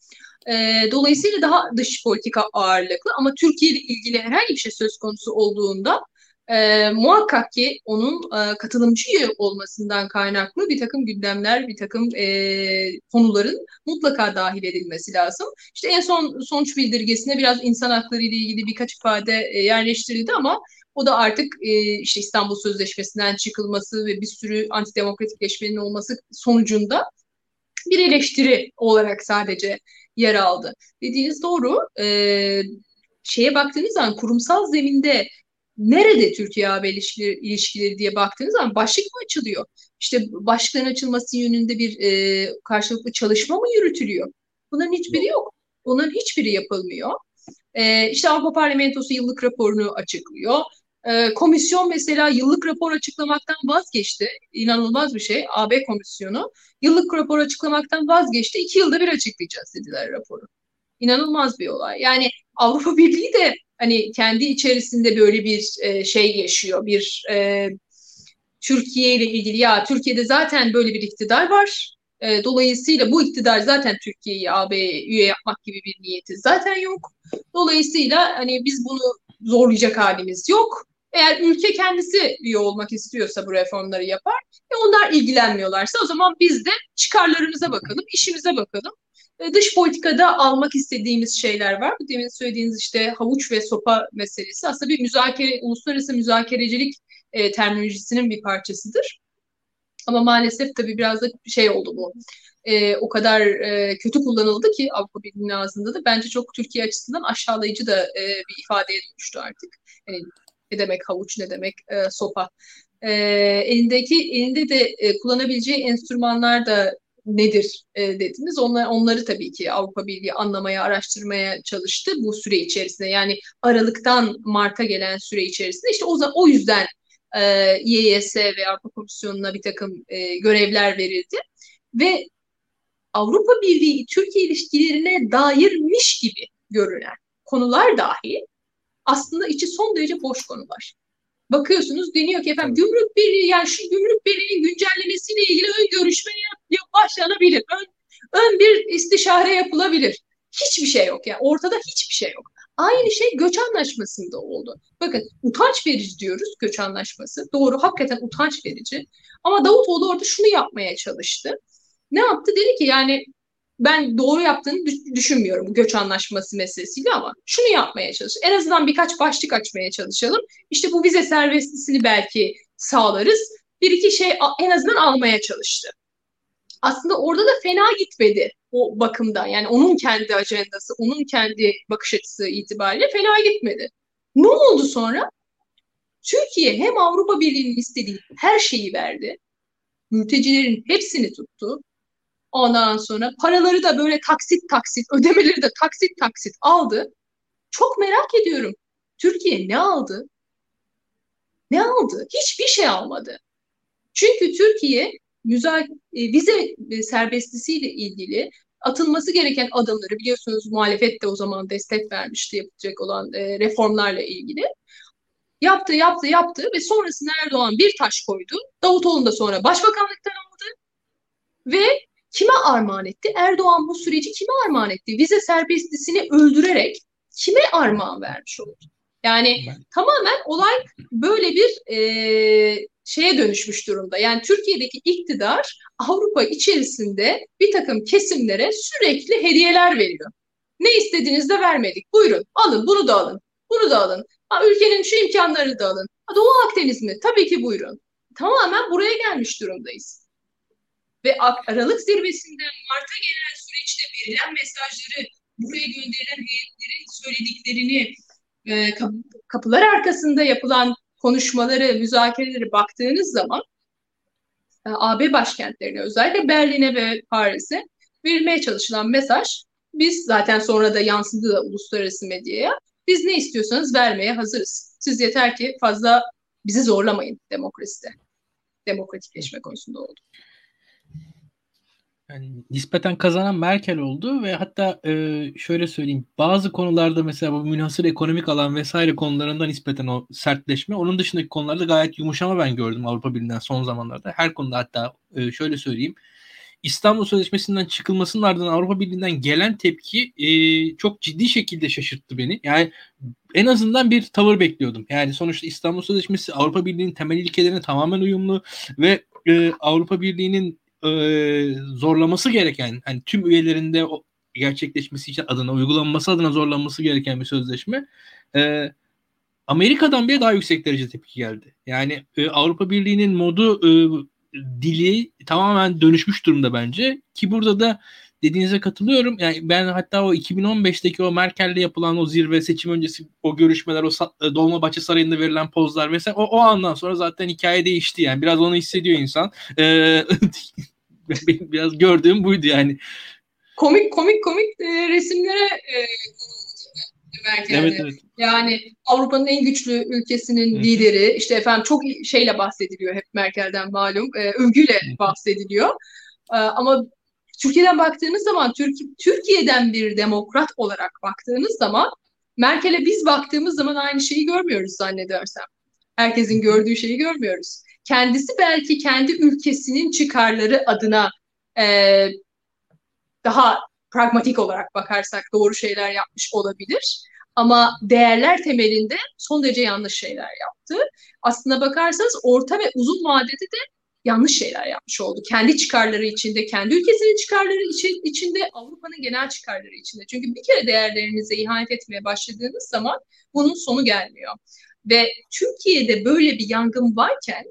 dolayısıyla daha dış politika ağırlıklı ama Türkiye ile ilgili herhangi bir şey söz konusu olduğunda e, muhakkak ki onun e, katılımcı olmasından kaynaklı bir takım gündemler, bir takım e, konuların mutlaka dahil edilmesi lazım. İşte en son sonuç bildirgesine biraz insan hakları ile ilgili birkaç ifade e, yerleştirildi ama o da artık e, işte İstanbul Sözleşmesi'nden çıkılması ve bir sürü antidemokratikleşmenin olması sonucunda bir eleştiri olarak sadece yer aldı. Dediğiniz doğru. E, şeye baktığınız zaman kurumsal zeminde nerede Türkiye-AB ilişkileri, ilişkileri diye baktığınız zaman başlık mı açılıyor? İşte başlıkların açılması yönünde bir e, karşılıklı çalışma mı yürütülüyor? Bunların hiçbiri yok. Bunların hiçbiri yapılmıyor. E, işte Avrupa Parlamentosu yıllık raporunu açıklıyor. E, komisyon mesela yıllık rapor açıklamaktan vazgeçti. İnanılmaz bir şey. AB komisyonu yıllık rapor açıklamaktan vazgeçti. İki yılda bir açıklayacağız dediler raporu. İnanılmaz bir olay. Yani Avrupa (laughs) Birliği de hani kendi içerisinde böyle bir e, şey yaşıyor. Bir e, Türkiye ile ilgili ya Türkiye'de zaten böyle bir iktidar var. E, dolayısıyla bu iktidar zaten Türkiye'yi AB'ye üye yapmak gibi bir niyeti zaten yok. Dolayısıyla hani biz bunu zorlayacak halimiz yok. Eğer ülke kendisi üye olmak istiyorsa bu reformları yapar. E onlar ilgilenmiyorlarsa o zaman biz de çıkarlarımıza bakalım, işimize bakalım. E, dış politikada almak istediğimiz şeyler var. Demin söylediğiniz işte havuç ve sopa meselesi aslında bir müzakere, uluslararası müzakerecilik e, terminolojisinin bir parçasıdır. Ama maalesef tabii biraz da şey oldu bu. E, o kadar e, kötü kullanıldı ki Avrupa Birliği'nin ağzında da bence çok Türkiye açısından aşağılayıcı da e, bir ifadeye dönüştü artık. Yani ne demek havuç, ne demek e, sopa. E, elindeki elinde de e, kullanabileceği enstrümanlar da nedir e, dediniz. Onlar, onları tabii ki Avrupa Birliği anlamaya, araştırmaya çalıştı bu süre içerisinde. Yani Aralık'tan Mart'a gelen süre içerisinde. İşte o, o yüzden e, İES ve Avrupa Komisyonu'na bir takım e, görevler verildi. Ve Avrupa Birliği Türkiye ilişkilerine dairmiş gibi görünen konular dahi aslında içi son derece boş konular. Bakıyorsunuz deniyor ki efendim gümrük birliği yani şu gümrük birliğinin güncellemesiyle ilgili ön görüşme başlanabilir. Ön, ön bir istişare yapılabilir. Hiçbir şey yok yani ortada hiçbir şey yok. Aynı şey göç anlaşmasında oldu. Bakın utanç verici diyoruz göç anlaşması. Doğru hakikaten utanç verici. Ama Davutoğlu orada şunu yapmaya çalıştı. Ne yaptı? Dedi ki yani ben doğru yaptığını düşünmüyorum bu göç anlaşması meselesiyle ama şunu yapmaya çalış. En azından birkaç başlık açmaya çalışalım. İşte bu vize serbestlisini belki sağlarız. Bir iki şey en azından almaya çalıştı. Aslında orada da fena gitmedi o bakımda. Yani onun kendi ajandası, onun kendi bakış açısı itibariyle fena gitmedi. Ne oldu sonra? Türkiye hem Avrupa Birliği'nin istediği her şeyi verdi. Mültecilerin hepsini tuttu. Ondan sonra paraları da böyle taksit taksit, ödemeleri de taksit taksit aldı. Çok merak ediyorum. Türkiye ne aldı? Ne aldı? Hiçbir şey almadı. Çünkü Türkiye müza e, vize serbestlisiyle ilgili atılması gereken adımları biliyorsunuz muhalefet de o zaman destek vermişti yapacak olan e, reformlarla ilgili. Yaptı, yaptı, yaptı ve sonrasında Erdoğan bir taş koydu. Davutoğlu da sonra başbakanlıktan aldı ve kime armağan etti? Erdoğan bu süreci kime armağan etti? Vize serbestlisini öldürerek kime armağan vermiş oldu? Yani ben... tamamen olay böyle bir e, şeye dönüşmüş durumda. Yani Türkiye'deki iktidar Avrupa içerisinde bir takım kesimlere sürekli hediyeler veriyor. Ne istediğinizde vermedik. Buyurun alın bunu da alın. Bunu da alın. Ha, ülkenin şu imkanları da alın. Ha, Doğu Akdeniz mi? Tabii ki buyurun. Tamamen buraya gelmiş durumdayız ve Aralık zirvesinden Mart'a gelen süreçte verilen mesajları, buraya gönderilen heyetlerin söylediklerini, e, kapılar arkasında yapılan konuşmaları, müzakereleri baktığınız zaman e, AB başkentlerine özellikle Berlin'e ve Paris'e verilmeye çalışılan mesaj biz zaten sonra da yansıdı da uluslararası medyaya. Biz ne istiyorsanız vermeye hazırız. Siz yeter ki fazla bizi zorlamayın demokraside. Demokratikleşme konusunda oldu. Yani nispeten kazanan Merkel oldu ve hatta e, şöyle söyleyeyim bazı konularda mesela bu münhasır ekonomik alan vesaire konularında nispeten o sertleşme onun dışındaki konularda gayet yumuşama ben gördüm Avrupa Birliği'nden son zamanlarda. Her konuda hatta e, şöyle söyleyeyim İstanbul Sözleşmesi'nden çıkılmasının ardından Avrupa Birliği'nden gelen tepki e, çok ciddi şekilde şaşırttı beni. Yani en azından bir tavır bekliyordum. Yani sonuçta İstanbul Sözleşmesi Avrupa Birliği'nin temel ilkelerine tamamen uyumlu ve e, Avrupa Birliği'nin e, zorlaması gereken hani tüm üyelerinde gerçekleşmesi için adına uygulanması adına zorlanması gereken bir sözleşme. E, Amerika'dan bile daha yüksek derece tepki geldi. Yani e, Avrupa Birliği'nin modu e, dili tamamen dönüşmüş durumda bence ki burada da dediğinize katılıyorum. Yani ben hatta o 2015'teki o Merkel'le yapılan o zirve seçim öncesi o görüşmeler, o e, Dolmabahçe Sarayı'nda verilen pozlar vesaire o, o andan sonra zaten hikaye değişti yani. Biraz onu hissediyor insan. Ee, (laughs) (laughs) benim biraz gördüğüm buydu yani. Komik komik komik e, resimlere e, Merkel'de. Evet, evet. Yani Avrupa'nın en güçlü ülkesinin Hı. lideri işte efendim çok şeyle bahsediliyor hep Merkel'den malum e, övgüyle Hı. bahsediliyor. E, ama Türkiye'den baktığınız zaman Türkiye, Türkiye'den bir demokrat olarak baktığınız zaman Merkel'e biz baktığımız zaman aynı şeyi görmüyoruz zannedersem. Herkesin gördüğü şeyi görmüyoruz. Kendisi belki kendi ülkesinin çıkarları adına e, daha pragmatik olarak bakarsak doğru şeyler yapmış olabilir. Ama değerler temelinde son derece yanlış şeyler yaptı. Aslına bakarsanız orta ve uzun vadede de yanlış şeyler yapmış oldu. Kendi çıkarları içinde, kendi ülkesinin çıkarları için, içinde, Avrupa'nın genel çıkarları içinde. Çünkü bir kere değerlerinize ihanet etmeye başladığınız zaman bunun sonu gelmiyor. Ve Türkiye'de böyle bir yangın varken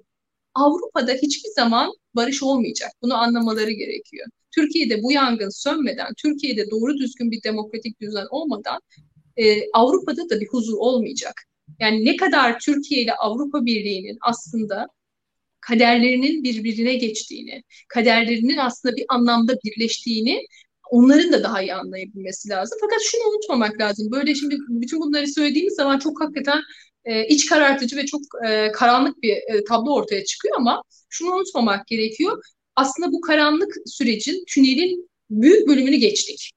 Avrupa'da hiçbir zaman barış olmayacak. Bunu anlamaları gerekiyor. Türkiye'de bu yangın sönmeden, Türkiye'de doğru düzgün bir demokratik düzen olmadan e, Avrupa'da da bir huzur olmayacak. Yani ne kadar Türkiye ile Avrupa Birliği'nin aslında kaderlerinin birbirine geçtiğini, kaderlerinin aslında bir anlamda birleştiğini onların da daha iyi anlayabilmesi lazım. Fakat şunu unutmamak lazım. Böyle şimdi bütün bunları söylediğimiz zaman çok hakikaten e, iç karartıcı ve çok e, karanlık bir e, tablo ortaya çıkıyor ama şunu unutmamak gerekiyor. Aslında bu karanlık sürecin, tünelin büyük bölümünü geçtik.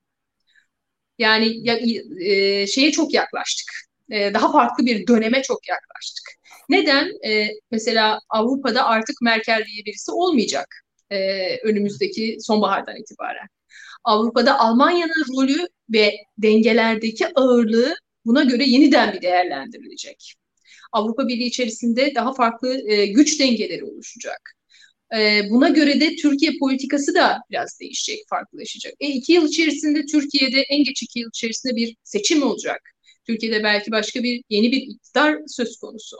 Yani ya, e, şeye çok yaklaştık. E, daha farklı bir döneme çok yaklaştık. Neden? E, mesela Avrupa'da artık Merkel diye birisi olmayacak e, önümüzdeki sonbahardan itibaren. Avrupa'da Almanya'nın rolü ve dengelerdeki ağırlığı buna göre yeniden bir değerlendirilecek. Avrupa Birliği içerisinde daha farklı e, güç dengeleri oluşacak. E, buna göre de Türkiye politikası da biraz değişecek, farklılaşacak. E, iki yıl içerisinde Türkiye'de en geç iki yıl içerisinde bir seçim olacak. Türkiye'de belki başka bir yeni bir iktidar söz konusu.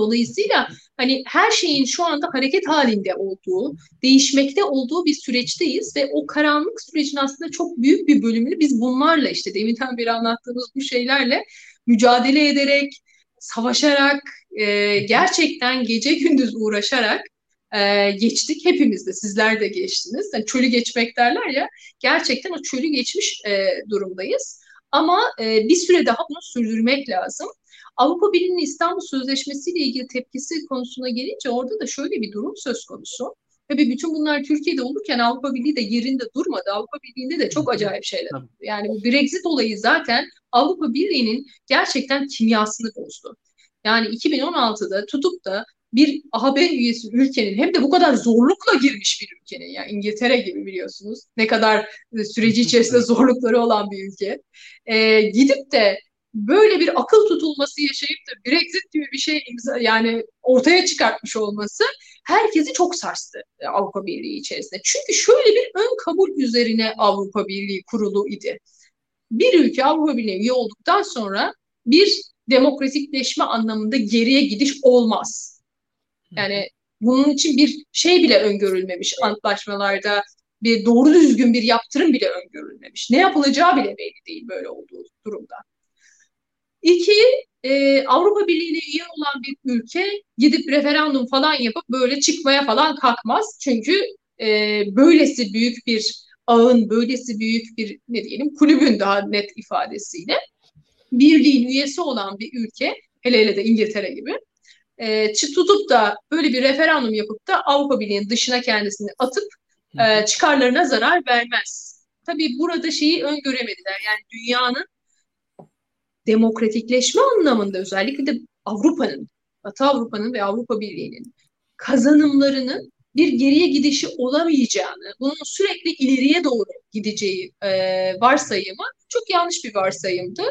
Dolayısıyla hani her şeyin şu anda hareket halinde olduğu, değişmekte olduğu bir süreçteyiz ve o karanlık sürecin aslında çok büyük bir bölümünü biz bunlarla işte deminden beri anlattığımız bu şeylerle mücadele ederek, savaşarak, e, gerçekten gece gündüz uğraşarak e, geçtik. Hepimiz de sizler de geçtiniz. Yani çölü geçmek derler ya gerçekten o çölü geçmiş e, durumdayız. Ama e, bir süre daha bunu sürdürmek lazım. Avrupa Birliği'nin İstanbul Sözleşmesi ile ilgili tepkisi konusuna gelince orada da şöyle bir durum söz konusu. Tabii bütün bunlar Türkiye'de olurken Avrupa Birliği de yerinde durmadı. Avrupa Birliği'nde de çok acayip şeyler oldu. Yani bu Brexit olayı zaten Avrupa Birliği'nin gerçekten kimyasını bozdu. Yani 2016'da tutup da bir AB üyesi ülkenin hem de bu kadar zorlukla girmiş bir ülkenin yani İngiltere gibi biliyorsunuz ne kadar süreci içerisinde (laughs) zorlukları olan bir ülke e, gidip de böyle bir akıl tutulması yaşayıp da Brexit gibi bir şey imza, yani ortaya çıkartmış olması herkesi çok sarstı e, Avrupa Birliği içerisinde. Çünkü şöyle bir ön kabul üzerine Avrupa Birliği kurulu idi. Bir ülke Avrupa Birliği üye olduktan sonra bir demokratikleşme anlamında geriye gidiş olmaz. Yani bunun için bir şey bile öngörülmemiş antlaşmalarda bir doğru düzgün bir yaptırım bile öngörülmemiş. Ne yapılacağı bile belli değil böyle olduğu durumda. İki, e, Avrupa Birliği'ne üye olan bir ülke gidip referandum falan yapıp böyle çıkmaya falan kalkmaz. Çünkü e, böylesi büyük bir ağın, böylesi büyük bir ne diyelim kulübün daha net ifadesiyle birliğin üyesi olan bir ülke, hele hele de İngiltere gibi, e, tutup da böyle bir referandum yapıp da Avrupa Birliği'nin dışına kendisini atıp e, çıkarlarına zarar vermez. Tabii burada şeyi öngöremediler. Yani dünyanın demokratikleşme anlamında özellikle de Avrupa'nın, Batı Avrupa'nın ve Avrupa Birliği'nin kazanımlarının bir geriye gidişi olamayacağını, bunun sürekli ileriye doğru gideceği e, varsayımı çok yanlış bir varsayımdı.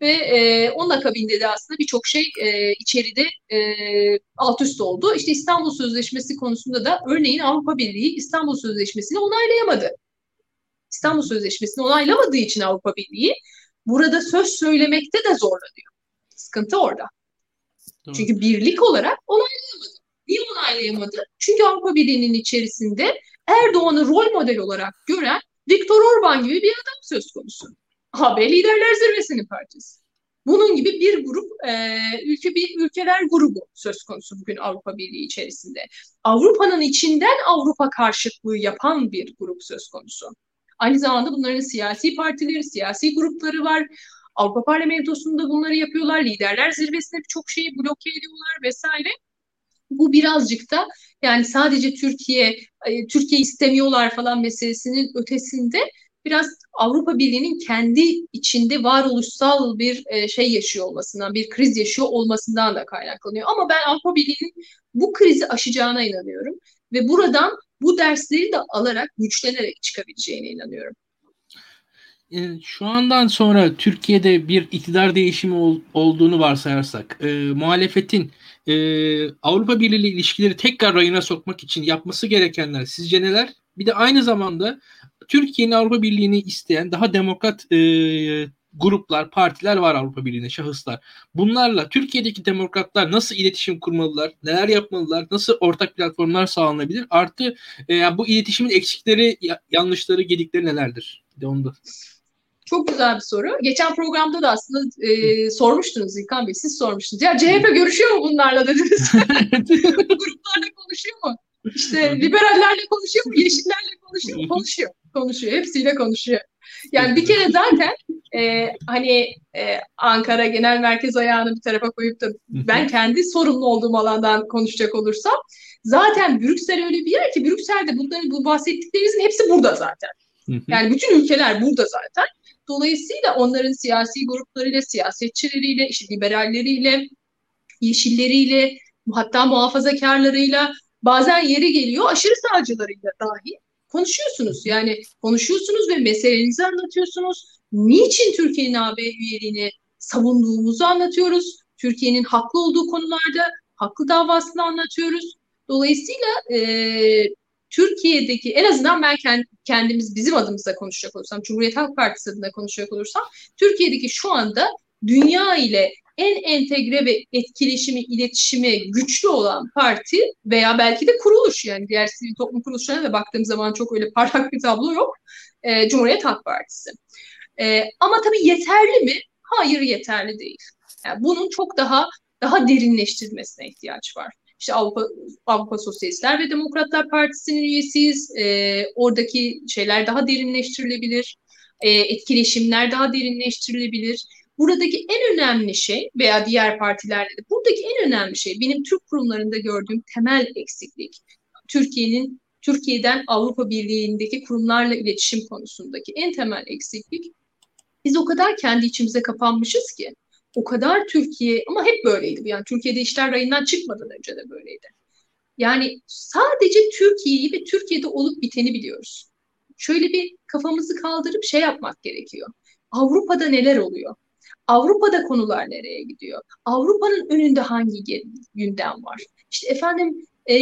Ve e, onun akabinde de aslında birçok şey e, içeride e, alt üst oldu. İşte İstanbul Sözleşmesi konusunda da örneğin Avrupa Birliği İstanbul Sözleşmesi'ni onaylayamadı. İstanbul Sözleşmesi'ni onaylamadığı için Avrupa Birliği burada söz söylemekte de zorlanıyor. Sıkıntı orada. Doğru. Çünkü birlik olarak onaylayamadı. Niye onaylayamadı? Çünkü Avrupa Birliği'nin içerisinde Erdoğan'ı rol model olarak gören Viktor Orban gibi bir adam söz konusu. AB Liderler Zirvesi'nin partisi. Bunun gibi bir grup e, ülke bir ülkeler grubu söz konusu bugün Avrupa Birliği içerisinde. Avrupa'nın içinden Avrupa karşıtlığı yapan bir grup söz konusu. Aynı zamanda bunların siyasi partileri, siyasi grupları var. Avrupa Parlamentosu'nda bunları yapıyorlar. Liderler zirvesinde birçok şeyi bloke ediyorlar vesaire. Bu birazcık da yani sadece Türkiye, e, Türkiye istemiyorlar falan meselesinin ötesinde biraz Avrupa Birliği'nin kendi içinde varoluşsal bir e, şey yaşıyor olmasından, bir kriz yaşıyor olmasından da kaynaklanıyor. Ama ben Avrupa Birliği'nin bu krizi aşacağına inanıyorum ve buradan bu dersleri de alarak güçlenerek çıkabileceğine inanıyorum. E, şu andan sonra Türkiye'de bir iktidar değişimi ol, olduğunu varsayarsak, e, muhalefetin e, Avrupa Birliği ile ilişkileri tekrar rayına sokmak için yapması gerekenler sizce neler? Bir de aynı zamanda Türkiye'nin Avrupa Birliği'ni isteyen daha demokrat e, gruplar, partiler var Avrupa Birliği'nde, şahıslar. Bunlarla Türkiye'deki demokratlar nasıl iletişim kurmalılar, neler yapmalılar, nasıl ortak platformlar sağlanabilir? Artı e, bu iletişimin eksikleri, yanlışları, gedikleri nelerdir? Bir de onu da. Çok güzel bir soru. Geçen programda da aslında e, sormuştunuz İlkan Bey, siz sormuştunuz. Ya CHP görüşüyor mu bunlarla dediniz. (laughs) Gruplarla konuşuyor mu? İşte liberallerle konuşuyor mu? Yeşillerle konuşuyor mu? Konuşuyor. Konuşuyor. Hepsiyle konuşuyor. Yani bir kere zaten e, hani e, Ankara Genel Merkez ayağını bir tarafa koyup da ben kendi sorumlu olduğum alandan konuşacak olursam zaten Brüksel öyle bir yer ki Brüksel'de bunların bu bahsettiklerinizin hepsi burada zaten. Yani bütün ülkeler burada zaten. Dolayısıyla onların siyasi gruplarıyla, siyasetçileriyle, işte liberalleriyle, yeşilleriyle, hatta muhafazakarlarıyla, bazen yeri geliyor aşırı sağcılarıyla dahi konuşuyorsunuz. Yani konuşuyorsunuz ve meselenizi anlatıyorsunuz. Niçin Türkiye'nin AB üyeliğini savunduğumuzu anlatıyoruz. Türkiye'nin haklı olduğu konularda haklı davasını anlatıyoruz. Dolayısıyla e, Türkiye'deki en azından ben kendimiz bizim adımıza konuşacak olursam, Cumhuriyet Halk Partisi adına konuşacak olursam, Türkiye'deki şu anda dünya ile en entegre ve etkileşimi, iletişimi güçlü olan parti veya belki de kuruluş yani diğer sivil toplum kuruluşlarına da baktığım zaman çok öyle parlak bir tablo yok. E, Cumhuriyet Halk Partisi. E, ama tabii yeterli mi? Hayır yeterli değil. Yani bunun çok daha daha derinleştirilmesine ihtiyaç var. İşte Avrupa, Avrupa Sosyalistler ve Demokratlar Partisi'nin üyesiyiz. E, oradaki şeyler daha derinleştirilebilir. E, etkileşimler daha derinleştirilebilir. Buradaki en önemli şey veya diğer partilerde de buradaki en önemli şey benim Türk kurumlarında gördüğüm temel eksiklik. Türkiye'nin Türkiye'den Avrupa Birliği'ndeki kurumlarla iletişim konusundaki en temel eksiklik biz o kadar kendi içimize kapanmışız ki o kadar Türkiye ama hep böyleydi. Yani Türkiye'de işler rayından çıkmadan önce de böyleydi. Yani sadece Türkiye'yi ve Türkiye'de olup biteni biliyoruz. Şöyle bir kafamızı kaldırıp şey yapmak gerekiyor. Avrupa'da neler oluyor? Avrupa'da konular nereye gidiyor? Avrupa'nın önünde hangi gündem var? İşte efendim e,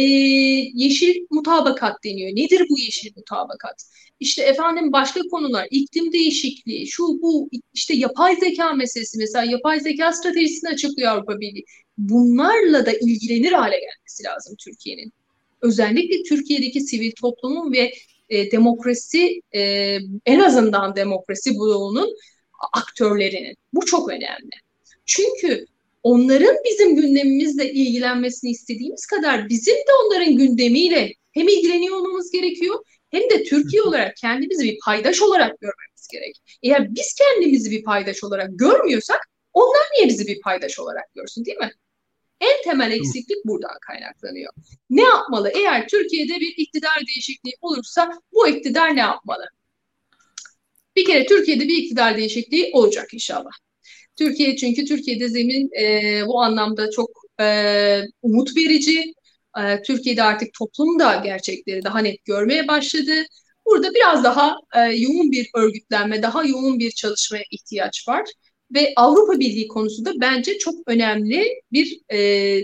yeşil mutabakat deniyor. Nedir bu yeşil mutabakat? İşte efendim başka konular, iklim değişikliği, şu bu, işte yapay zeka meselesi mesela yapay zeka stratejisini açıklıyor Avrupa Birliği. Bunlarla da ilgilenir hale gelmesi lazım Türkiye'nin. Özellikle Türkiye'deki sivil toplumun ve e, demokrasi, e, en azından demokrasi bloğunun aktörlerinin. Bu çok önemli. Çünkü onların bizim gündemimizle ilgilenmesini istediğimiz kadar bizim de onların gündemiyle hem ilgileniyor olmamız gerekiyor hem de Türkiye olarak kendimizi bir paydaş olarak görmemiz gerek. Eğer biz kendimizi bir paydaş olarak görmüyorsak onlar niye bizi bir paydaş olarak görsün değil mi? En temel eksiklik buradan kaynaklanıyor. Ne yapmalı? Eğer Türkiye'de bir iktidar değişikliği olursa bu iktidar ne yapmalı? Bir kere Türkiye'de bir iktidar değişikliği olacak inşallah. Türkiye çünkü Türkiye'de zemin e, bu anlamda çok e, umut verici. E, Türkiye'de artık toplum da gerçekleri daha net görmeye başladı. Burada biraz daha e, yoğun bir örgütlenme, daha yoğun bir çalışmaya ihtiyaç var. Ve Avrupa Birliği konusu da bence çok önemli bir e,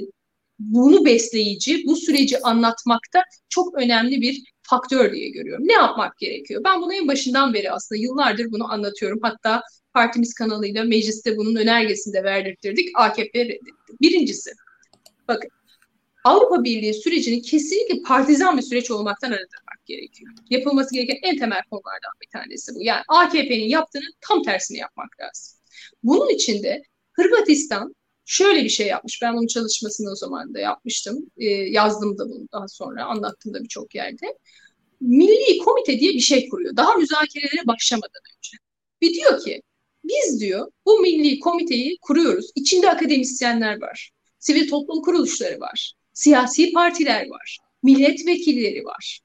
bunu besleyici, bu süreci anlatmakta çok önemli bir faktör diye görüyorum. Ne yapmak gerekiyor? Ben bunu en başından beri aslında yıllardır bunu anlatıyorum. Hatta partimiz kanalıyla mecliste bunun önergesini de verdirttirdik. AKP reddetti. Birincisi, bakın Avrupa Birliği sürecini kesinlikle partizan bir süreç olmaktan arındırmak gerekiyor. Yapılması gereken en temel konulardan bir tanesi bu. Yani AKP'nin yaptığının tam tersini yapmak lazım. Bunun için de Hırvatistan şöyle bir şey yapmış. Ben bunun çalışmasını o zaman da yapmıştım. E, yazdım da bunu daha sonra. Anlattım da birçok yerde. Milli komite diye bir şey kuruyor. Daha müzakerelere başlamadan önce. Bir diyor ki biz diyor bu milli komiteyi kuruyoruz. İçinde akademisyenler var. Sivil toplum kuruluşları var. Siyasi partiler var. Milletvekilleri var.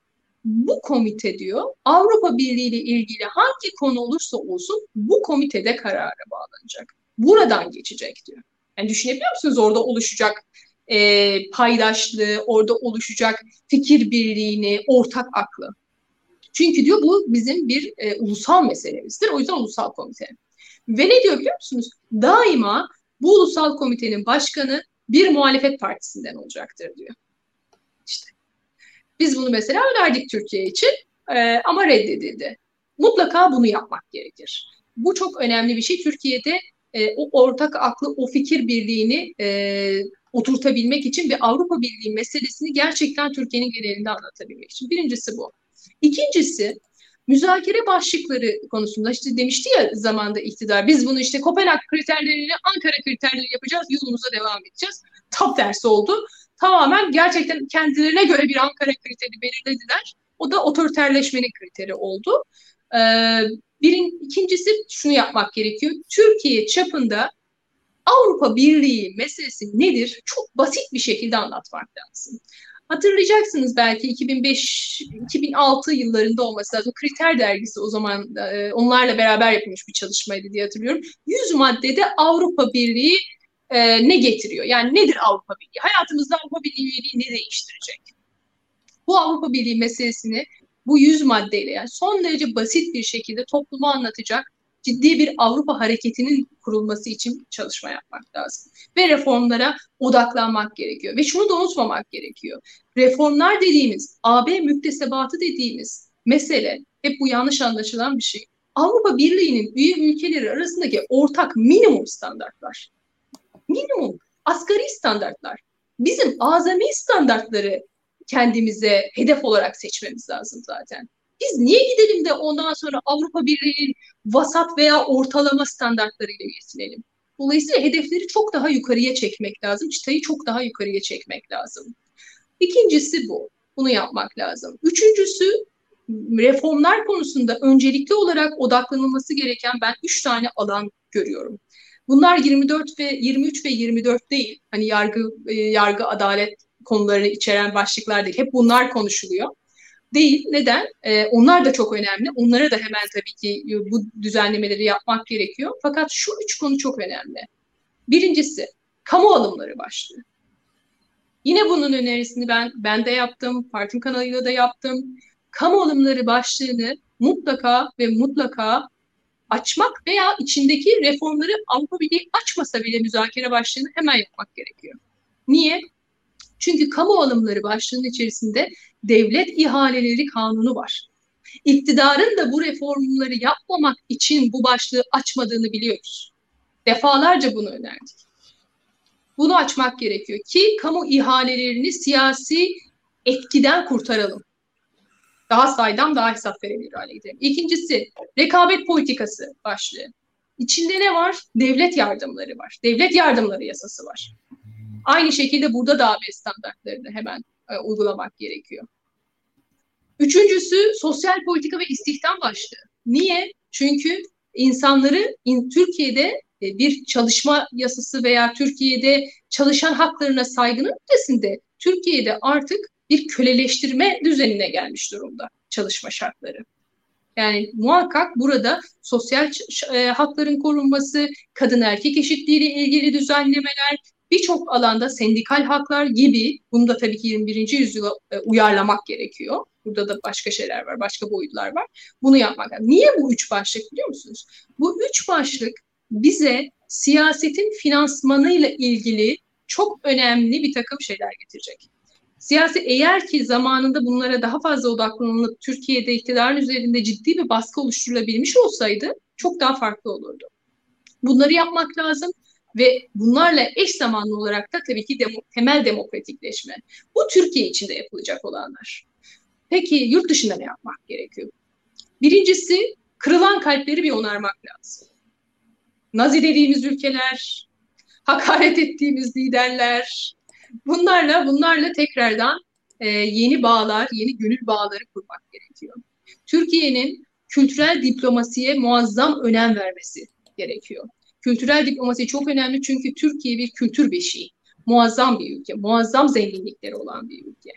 Bu komite diyor Avrupa Birliği ile ilgili hangi konu olursa olsun bu komitede karara bağlanacak. Buradan geçecek diyor. Yani düşünebiliyor musunuz orada oluşacak e, paydaşlığı, orada oluşacak fikir birliğini, ortak aklı. Çünkü diyor bu bizim bir e, ulusal meselemizdir. O yüzden ulusal komite. Ve ne diyor biliyor musunuz? Daima bu ulusal komitenin başkanı bir muhalefet partisinden olacaktır diyor. İşte biz bunu mesela önerdik Türkiye için e, ama reddedildi. Mutlaka bunu yapmak gerekir. Bu çok önemli bir şey. Türkiye'de e, o ortak aklı, o fikir birliğini e, oturtabilmek için ve Avrupa Birliği meselesini gerçekten Türkiye'nin genelinde anlatabilmek için. Birincisi bu. İkincisi müzakere başlıkları konusunda işte demişti ya zamanda iktidar biz bunu işte Kopenhag kriterleriyle Ankara kriterleri yapacağız yolumuza devam edeceğiz. Tam tersi oldu. Tamamen gerçekten kendilerine göre bir Ankara kriteri belirlediler. O da otoriterleşmenin kriteri oldu. Ee, birin, ikincisi şunu yapmak gerekiyor. Türkiye çapında Avrupa Birliği meselesi nedir? Çok basit bir şekilde anlatmak lazım. Hatırlayacaksınız belki 2005-2006 yıllarında olması lazım. Kriter dergisi o zaman e, onlarla beraber yapılmış bir çalışmaydı diye hatırlıyorum. 100 maddede Avrupa Birliği e, ne getiriyor? Yani nedir Avrupa Birliği? Hayatımızda Avrupa Birliği üyeliği ne değiştirecek? Bu Avrupa Birliği meselesini bu 100 maddeyle yani son derece basit bir şekilde topluma anlatacak ciddi bir Avrupa hareketinin kurulması için çalışma yapmak lazım. Ve reformlara odaklanmak gerekiyor. Ve şunu da unutmamak gerekiyor. Reformlar dediğimiz, AB müktesebatı dediğimiz mesele, hep bu yanlış anlaşılan bir şey. Avrupa Birliği'nin üye ülkeleri arasındaki ortak minimum standartlar. Minimum, asgari standartlar. Bizim azami standartları kendimize hedef olarak seçmemiz lazım zaten. Biz niye gidelim de ondan sonra Avrupa Birliği'nin vasat veya ortalama standartlarıyla yetinelim? Dolayısıyla hedefleri çok daha yukarıya çekmek lazım. Çıtayı çok daha yukarıya çekmek lazım. İkincisi bu. Bunu yapmak lazım. Üçüncüsü reformlar konusunda öncelikli olarak odaklanılması gereken ben üç tane alan görüyorum. Bunlar 24 ve 23 ve 24 değil. Hani yargı e, yargı adalet konularını içeren başlıklar değil. Hep bunlar konuşuluyor değil. Neden? Ee, onlar da çok önemli. Onlara da hemen tabii ki e, bu düzenlemeleri yapmak gerekiyor. Fakat şu üç konu çok önemli. Birincisi kamu alımları başlığı. Yine bunun önerisini ben ben de yaptım, partim kanalıyla da yaptım. Kamu alımları başlığını mutlaka ve mutlaka açmak veya içindeki reformları Avrupa Birliği açmasa bile müzakere başlığını hemen yapmak gerekiyor. Niye? Çünkü kamu alımları başlığının içerisinde devlet ihaleleri kanunu var. İktidarın da bu reformları yapmamak için bu başlığı açmadığını biliyoruz. Defalarca bunu önerdik. Bunu açmak gerekiyor ki kamu ihalelerini siyasi etkiden kurtaralım. Daha saydam, daha hesap verebilir hale getirelim. İkincisi, rekabet politikası başlığı. İçinde ne var? Devlet yardımları var. Devlet yardımları yasası var. Aynı şekilde burada da AB standartlarını hemen e, uygulamak gerekiyor. Üçüncüsü sosyal politika ve istihdam başlığı. Niye? Çünkü insanları in, Türkiye'de e, bir çalışma yasası veya Türkiye'de çalışan haklarına saygının ötesinde Türkiye'de artık bir köleleştirme düzenine gelmiş durumda çalışma şartları. Yani muhakkak burada sosyal e, hakların korunması, kadın erkek eşitliği ile ilgili düzenlemeler, birçok alanda sendikal haklar gibi bunu da tabii ki 21. yüzyıla e, uyarlamak gerekiyor. Burada da başka şeyler var, başka boyutlar var. Bunu yapmak lazım. Niye bu üç başlık biliyor musunuz? Bu üç başlık bize siyasetin finansmanıyla ilgili çok önemli bir takım şeyler getirecek. Siyaset eğer ki zamanında bunlara daha fazla odaklanılıp Türkiye'de iktidarın üzerinde ciddi bir baskı oluşturulabilmiş olsaydı çok daha farklı olurdu. Bunları yapmak lazım ve bunlarla eş zamanlı olarak da tabii ki demo, temel demokratikleşme. Bu Türkiye içinde yapılacak olanlar. Peki yurt dışında ne yapmak gerekiyor? Birincisi kırılan kalpleri bir onarmak lazım. Nazi dediğimiz ülkeler, hakaret ettiğimiz liderler, bunlarla bunlarla tekrardan e, yeni bağlar, yeni gönül bağları kurmak gerekiyor. Türkiye'nin kültürel diplomasiye muazzam önem vermesi gerekiyor. Kültürel diplomasi çok önemli çünkü Türkiye bir kültür beşiği. Muazzam bir ülke, muazzam zenginlikleri olan bir ülke.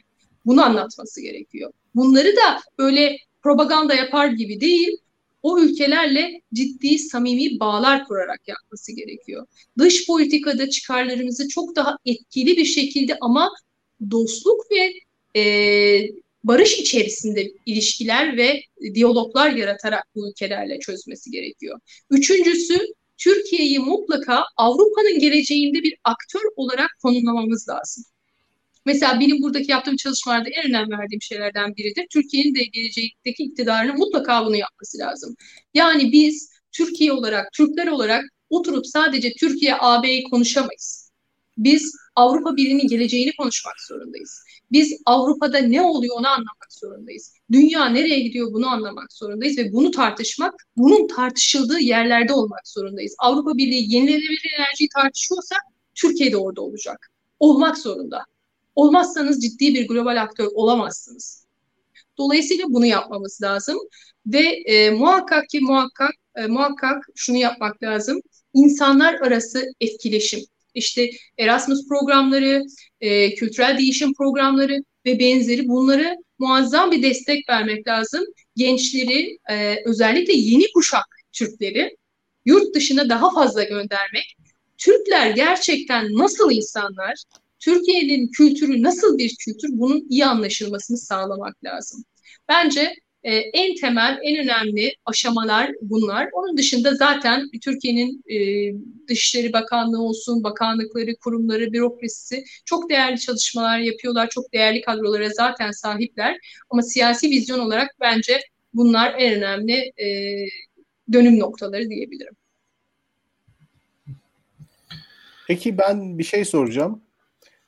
Bunu anlatması gerekiyor. Bunları da böyle propaganda yapar gibi değil, o ülkelerle ciddi samimi bağlar kurarak yapması gerekiyor. Dış politikada çıkarlarımızı çok daha etkili bir şekilde ama dostluk ve e, barış içerisinde ilişkiler ve diyaloglar yaratarak bu ülkelerle çözmesi gerekiyor. Üçüncüsü Türkiye'yi mutlaka Avrupa'nın geleceğinde bir aktör olarak konumlamamız lazım. Mesela benim buradaki yaptığım çalışmalarda en önem verdiğim şeylerden biridir. Türkiye'nin de gelecekteki iktidarını mutlaka bunu yapması lazım. Yani biz Türkiye olarak, Türkler olarak oturup sadece Türkiye AB'yi konuşamayız. Biz Avrupa Birliği'nin geleceğini konuşmak zorundayız. Biz Avrupa'da ne oluyor onu anlamak zorundayız. Dünya nereye gidiyor bunu anlamak zorundayız ve bunu tartışmak, bunun tartışıldığı yerlerde olmak zorundayız. Avrupa Birliği yenilenebilir enerjiyi tartışıyorsa Türkiye de orada olacak. Olmak zorunda. Olmazsanız ciddi bir global aktör olamazsınız. Dolayısıyla bunu yapmamız lazım ve e, muhakkak ki muhakkak e, muhakkak şunu yapmak lazım. İnsanlar arası etkileşim. İşte Erasmus programları, e, kültürel değişim programları ve benzeri bunları muazzam bir destek vermek lazım. Gençleri, e, özellikle yeni kuşak Türkleri yurt dışına daha fazla göndermek. Türkler gerçekten nasıl insanlar, Türkiye'nin kültürü nasıl bir kültür bunun iyi anlaşılmasını sağlamak lazım. Bence e, en temel, en önemli aşamalar bunlar. Onun dışında zaten Türkiye'nin e, Dışişleri Bakanlığı olsun, bakanlıkları, kurumları, bürokrasisi çok değerli çalışmalar yapıyorlar. Çok değerli kadrolara zaten sahipler. Ama siyasi vizyon olarak bence bunlar en önemli e, dönüm noktaları diyebilirim. Peki ben bir şey soracağım.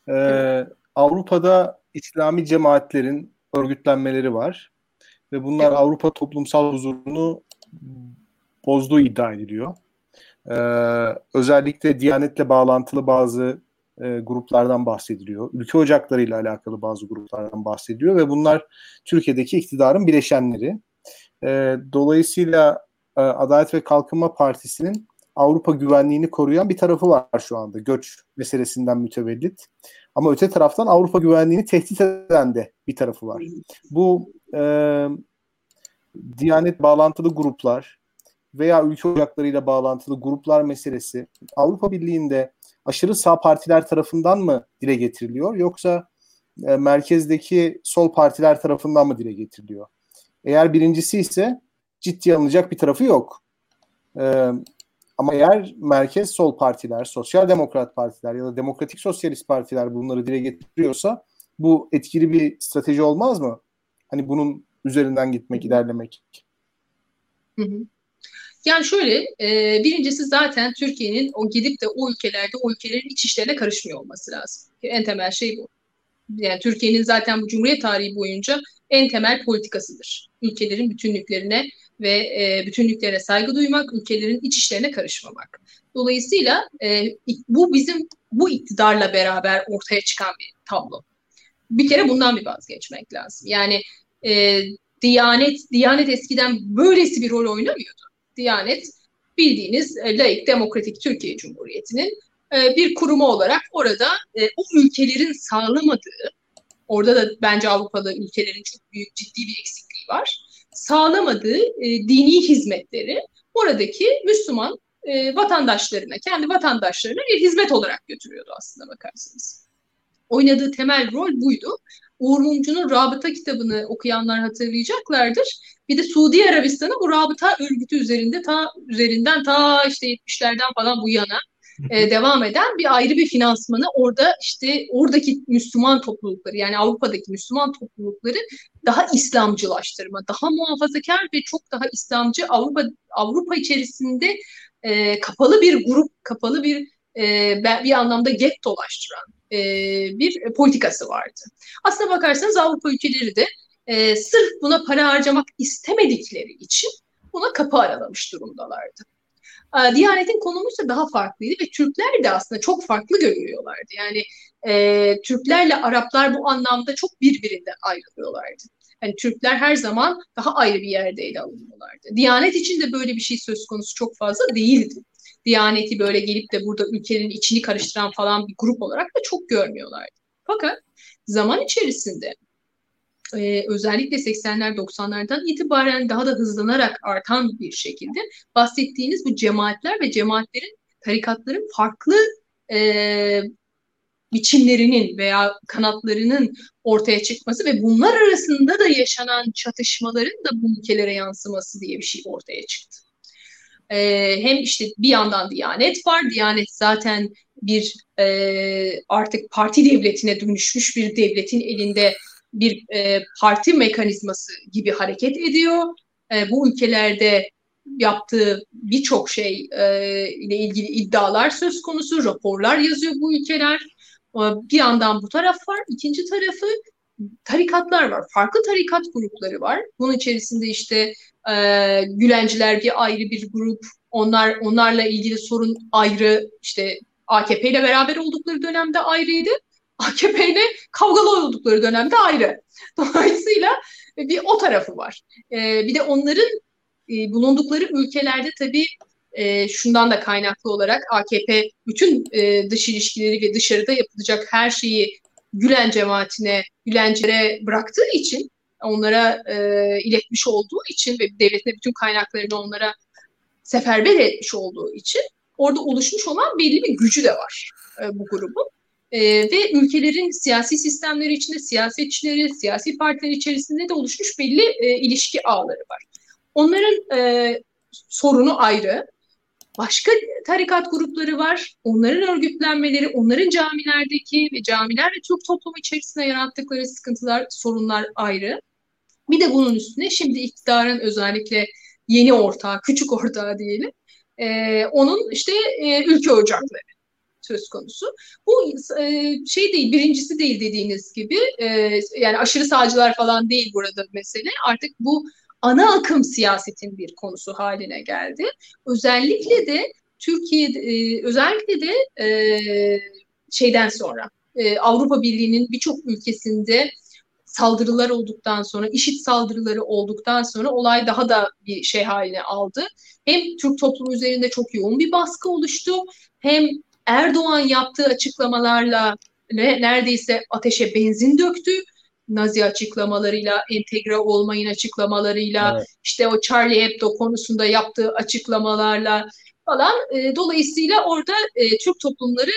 Ee, Avrupa'da İslami cemaatlerin örgütlenmeleri var ve bunlar. Avrupa toplumsal huzurunu bozduğu iddia ediliyor. Ee, özellikle Diyanet'le bağlantılı bazı e, gruplardan bahsediliyor. Ülke ocaklarıyla alakalı bazı gruplardan bahsediliyor ve bunlar Türkiye'deki iktidarın bileşenleri. E, dolayısıyla e, Adalet ve Kalkınma Partisi'nin Avrupa güvenliğini koruyan bir tarafı var şu anda göç meselesinden mütevellit. Ama öte taraftan Avrupa güvenliğini tehdit eden de bir tarafı var. Bu e, Diyanet bağlantılı gruplar veya ülke ocaklarıyla bağlantılı gruplar meselesi Avrupa Birliği'nde aşırı sağ partiler tarafından mı dile getiriliyor yoksa e, merkezdeki sol partiler tarafından mı dile getiriliyor? Eğer birincisi ise ciddi alınacak bir tarafı yok. E, ama eğer merkez sol partiler, sosyal demokrat partiler ya da demokratik sosyalist partiler bunları dile getiriyorsa bu etkili bir strateji olmaz mı? Hani bunun üzerinden gitmek, ilerlemek. Hı hı. Yani şöyle, e, birincisi zaten Türkiye'nin o gidip de o ülkelerde o ülkelerin iç işlerine karışmıyor olması lazım. En temel şey bu. Yani Türkiye'nin zaten bu Cumhuriyet tarihi boyunca en temel politikasıdır. Ülkelerin bütünlüklerine ve e, bütünlüklerine saygı duymak, ülkelerin iç işlerine karışmamak. Dolayısıyla e, bu bizim bu iktidarla beraber ortaya çıkan bir tablo. Bir kere bundan bir vazgeçmek lazım. Yani e, Diyanet, Diyanet eskiden böylesi bir rol oynamıyordu. Diyanet bildiğiniz e, laik demokratik Türkiye Cumhuriyeti'nin e, bir kurumu olarak orada e, o ülkelerin sağlamadığı, orada da bence Avrupa'da ülkelerin çok büyük ciddi bir eksikliği var, sağlamadığı e, dini hizmetleri oradaki Müslüman e, vatandaşlarına, kendi vatandaşlarına bir hizmet olarak götürüyordu aslında bakarsanız. Oynadığı temel rol buydu. Uğur Mumcu'nun Rabıta kitabını okuyanlar hatırlayacaklardır. Bir de Suudi Arabistan'ı bu Rabıta örgütü üzerinde ta üzerinden ta işte 70'lerden falan bu yana e, devam eden bir ayrı bir finansmanı orada işte oradaki Müslüman toplulukları yani Avrupa'daki Müslüman toplulukları daha İslamcılaştırma, daha muhafazakar ve çok daha İslamcı Avrupa Avrupa içerisinde e, kapalı bir grup, kapalı bir e, bir anlamda gettolaştıran e, bir politikası vardı. Aslına bakarsanız Avrupa ülkeleri de e, sırf buna para harcamak istemedikleri için buna kapı aralamış durumdalardı. E, Diyanet'in konumu ise daha farklıydı ve Türkler de aslında çok farklı görüyorlardı. Yani e, Türklerle Araplar bu anlamda çok birbirinden ayrılıyorlardı. Yani Türkler her zaman daha ayrı bir yerde ele alınıyorlardı. Diyanet için de böyle bir şey söz konusu çok fazla değildi. Diyaneti böyle gelip de burada ülkenin içini karıştıran falan bir grup olarak da çok görmüyorlardı. Fakat zaman içerisinde e, özellikle 80'ler 90'lardan itibaren daha da hızlanarak artan bir şekilde bahsettiğiniz bu cemaatler ve cemaatlerin tarikatların farklı e, biçimlerinin veya kanatlarının ortaya çıkması ve bunlar arasında da yaşanan çatışmaların da bu ülkelere yansıması diye bir şey ortaya çıktı. Ee, hem işte bir yandan Diyanet var. Diyanet zaten bir e, artık parti devletine dönüşmüş bir devletin elinde bir e, parti mekanizması gibi hareket ediyor. E, bu ülkelerde yaptığı birçok şey e, ile ilgili iddialar söz konusu, raporlar yazıyor bu ülkeler. E, bir yandan bu taraf var, ikinci tarafı tarikatlar var. Farklı tarikat grupları var. Bunun içerisinde işte e, Gülenciler bir ayrı bir grup. Onlar onlarla ilgili sorun ayrı. İşte AKP ile beraber oldukları dönemde ayrıydı. AKP ile kavgalı oldukları dönemde ayrı. Dolayısıyla bir o tarafı var. E, bir de onların e, bulundukları ülkelerde tabii e, şundan da kaynaklı olarak AKP bütün e, dış ilişkileri ve dışarıda yapılacak her şeyi Gülen cemaatine, Gülencilere bıraktığı için, onlara e, iletmiş olduğu için ve devletin bütün kaynaklarını onlara seferber etmiş olduğu için orada oluşmuş olan belli bir gücü de var e, bu grubun. E, ve ülkelerin siyasi sistemleri içinde siyasetçileri, siyasi partiler içerisinde de oluşmuş belli e, ilişki ağları var. Onların e, sorunu ayrı. Başka tarikat grupları var. Onların örgütlenmeleri, onların camilerdeki ve camiler ve Türk toplumu içerisinde yarattıkları sıkıntılar, sorunlar ayrı. Bir de bunun üstüne şimdi iktidarın özellikle yeni ortağı, küçük ortağı diyelim, e, onun işte e, ülke ocakları söz konusu. Bu e, şey değil, birincisi değil dediğiniz gibi. E, yani aşırı sağcılar falan değil burada mesele. Artık bu ana akım siyasetin bir konusu haline geldi. Özellikle de Türkiye'de, e, özellikle de e, şeyden sonra e, Avrupa Birliği'nin birçok ülkesinde saldırılar olduktan sonra, işit saldırıları olduktan sonra olay daha da bir şey haline aldı. Hem Türk toplumu üzerinde çok yoğun bir baskı oluştu, hem Erdoğan yaptığı açıklamalarla neredeyse ateşe benzin döktü. Nazi açıklamalarıyla, entegre olmayın açıklamalarıyla, evet. işte o Charlie Hebdo konusunda yaptığı açıklamalarla falan. E, dolayısıyla orada e, Türk toplumları,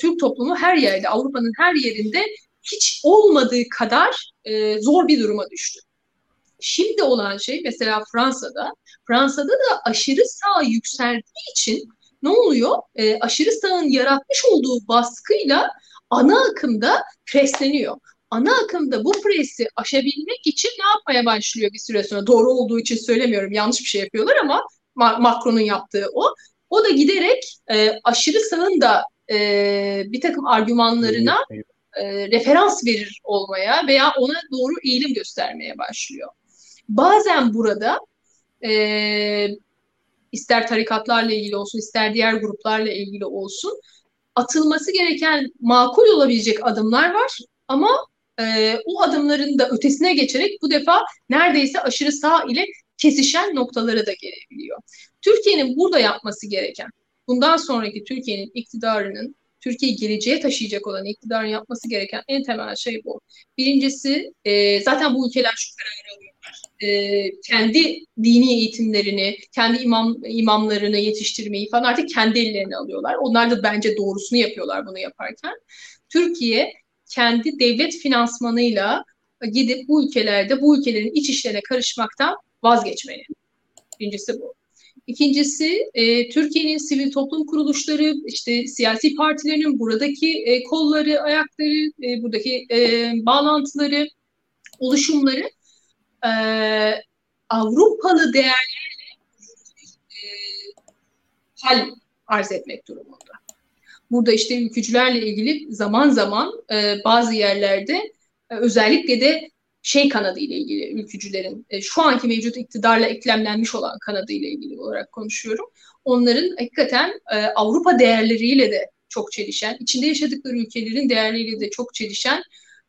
Türk toplumu her yerde, Avrupa'nın her yerinde hiç olmadığı kadar e, zor bir duruma düştü. Şimdi olan şey mesela Fransa'da, Fransa'da da aşırı sağ yükseldiği için ne oluyor? E, aşırı sağın yaratmış olduğu baskıyla ana akımda presleniyor. Ana akımda bu presi aşabilmek için ne yapmaya başlıyor bir süre sonra? Doğru olduğu için söylemiyorum, yanlış bir şey yapıyorlar ama Macron'un yaptığı o. O da giderek e, aşırı sağın da e, bir takım argümanlarına e, referans verir olmaya veya ona doğru eğilim göstermeye başlıyor. Bazen burada e, ister tarikatlarla ilgili olsun, ister diğer gruplarla ilgili olsun atılması gereken makul olabilecek adımlar var ama e, o adımların da ötesine geçerek bu defa neredeyse aşırı sağ ile kesişen noktalara da gelebiliyor. Türkiye'nin burada yapması gereken, bundan sonraki Türkiye'nin iktidarının Türkiye'yi geleceğe taşıyacak olan iktidarın yapması gereken en temel şey bu. Birincisi e, zaten bu ülkeler şu kararı alıyorlar. E, kendi dini eğitimlerini, kendi imam imamlarını yetiştirmeyi falan artık kendi ellerine alıyorlar. Onlar da bence doğrusunu yapıyorlar bunu yaparken. Türkiye kendi devlet finansmanıyla gidip bu ülkelerde bu ülkelerin iç işlerine karışmaktan vazgeçmeli. Birincisi bu. İkincisi e, Türkiye'nin sivil toplum kuruluşları, işte siyasi partilerinin buradaki e, kolları, ayakları, e, buradaki e, bağlantıları, oluşumları e, Avrupalı değerlerle e, hal arz etmek durumunda. Burada işte ülkücülerle ilgili zaman zaman e, bazı yerlerde e, özellikle de şey kanadı ile ilgili ülkücülerin e, şu anki mevcut iktidarla eklemlenmiş olan kanadı ile ilgili olarak konuşuyorum. Onların hakikaten e, Avrupa değerleriyle de çok çelişen, içinde yaşadıkları ülkelerin değerleriyle de çok çelişen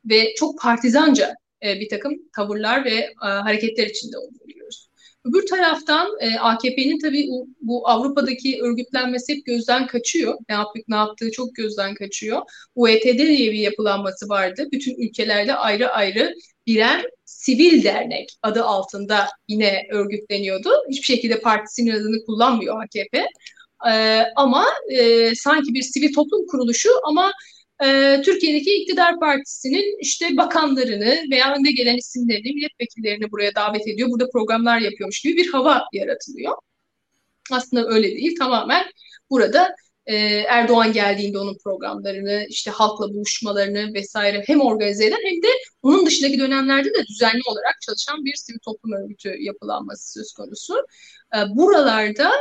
ve çok partizanca e, bir takım tavırlar ve e, hareketler içinde olduğunu biliyoruz. Öbür taraftan e, AKP'nin tabii bu Avrupa'daki örgütlenmesi hep gözden kaçıyor. Ne yaptık, ne yaptığı çok gözden kaçıyor. UET'de diye bir yapılanması vardı. Bütün ülkelerde ayrı ayrı birer sivil dernek adı altında yine örgütleniyordu. Hiçbir şekilde partisinin adını kullanmıyor AKP. Ee, ama e, sanki bir sivil toplum kuruluşu ama e, Türkiye'deki iktidar partisinin işte bakanlarını veya önde gelen isimlerini, milletvekillerini buraya davet ediyor. Burada programlar yapıyormuş gibi bir hava yaratılıyor. Aslında öyle değil. Tamamen burada e, Erdoğan geldiğinde onun programlarını, işte halkla buluşmalarını vesaire hem organize eden hem de onun dışındaki dönemlerde de düzenli olarak çalışan bir sivil toplum örgütü yapılanması söz konusu. E, buralarda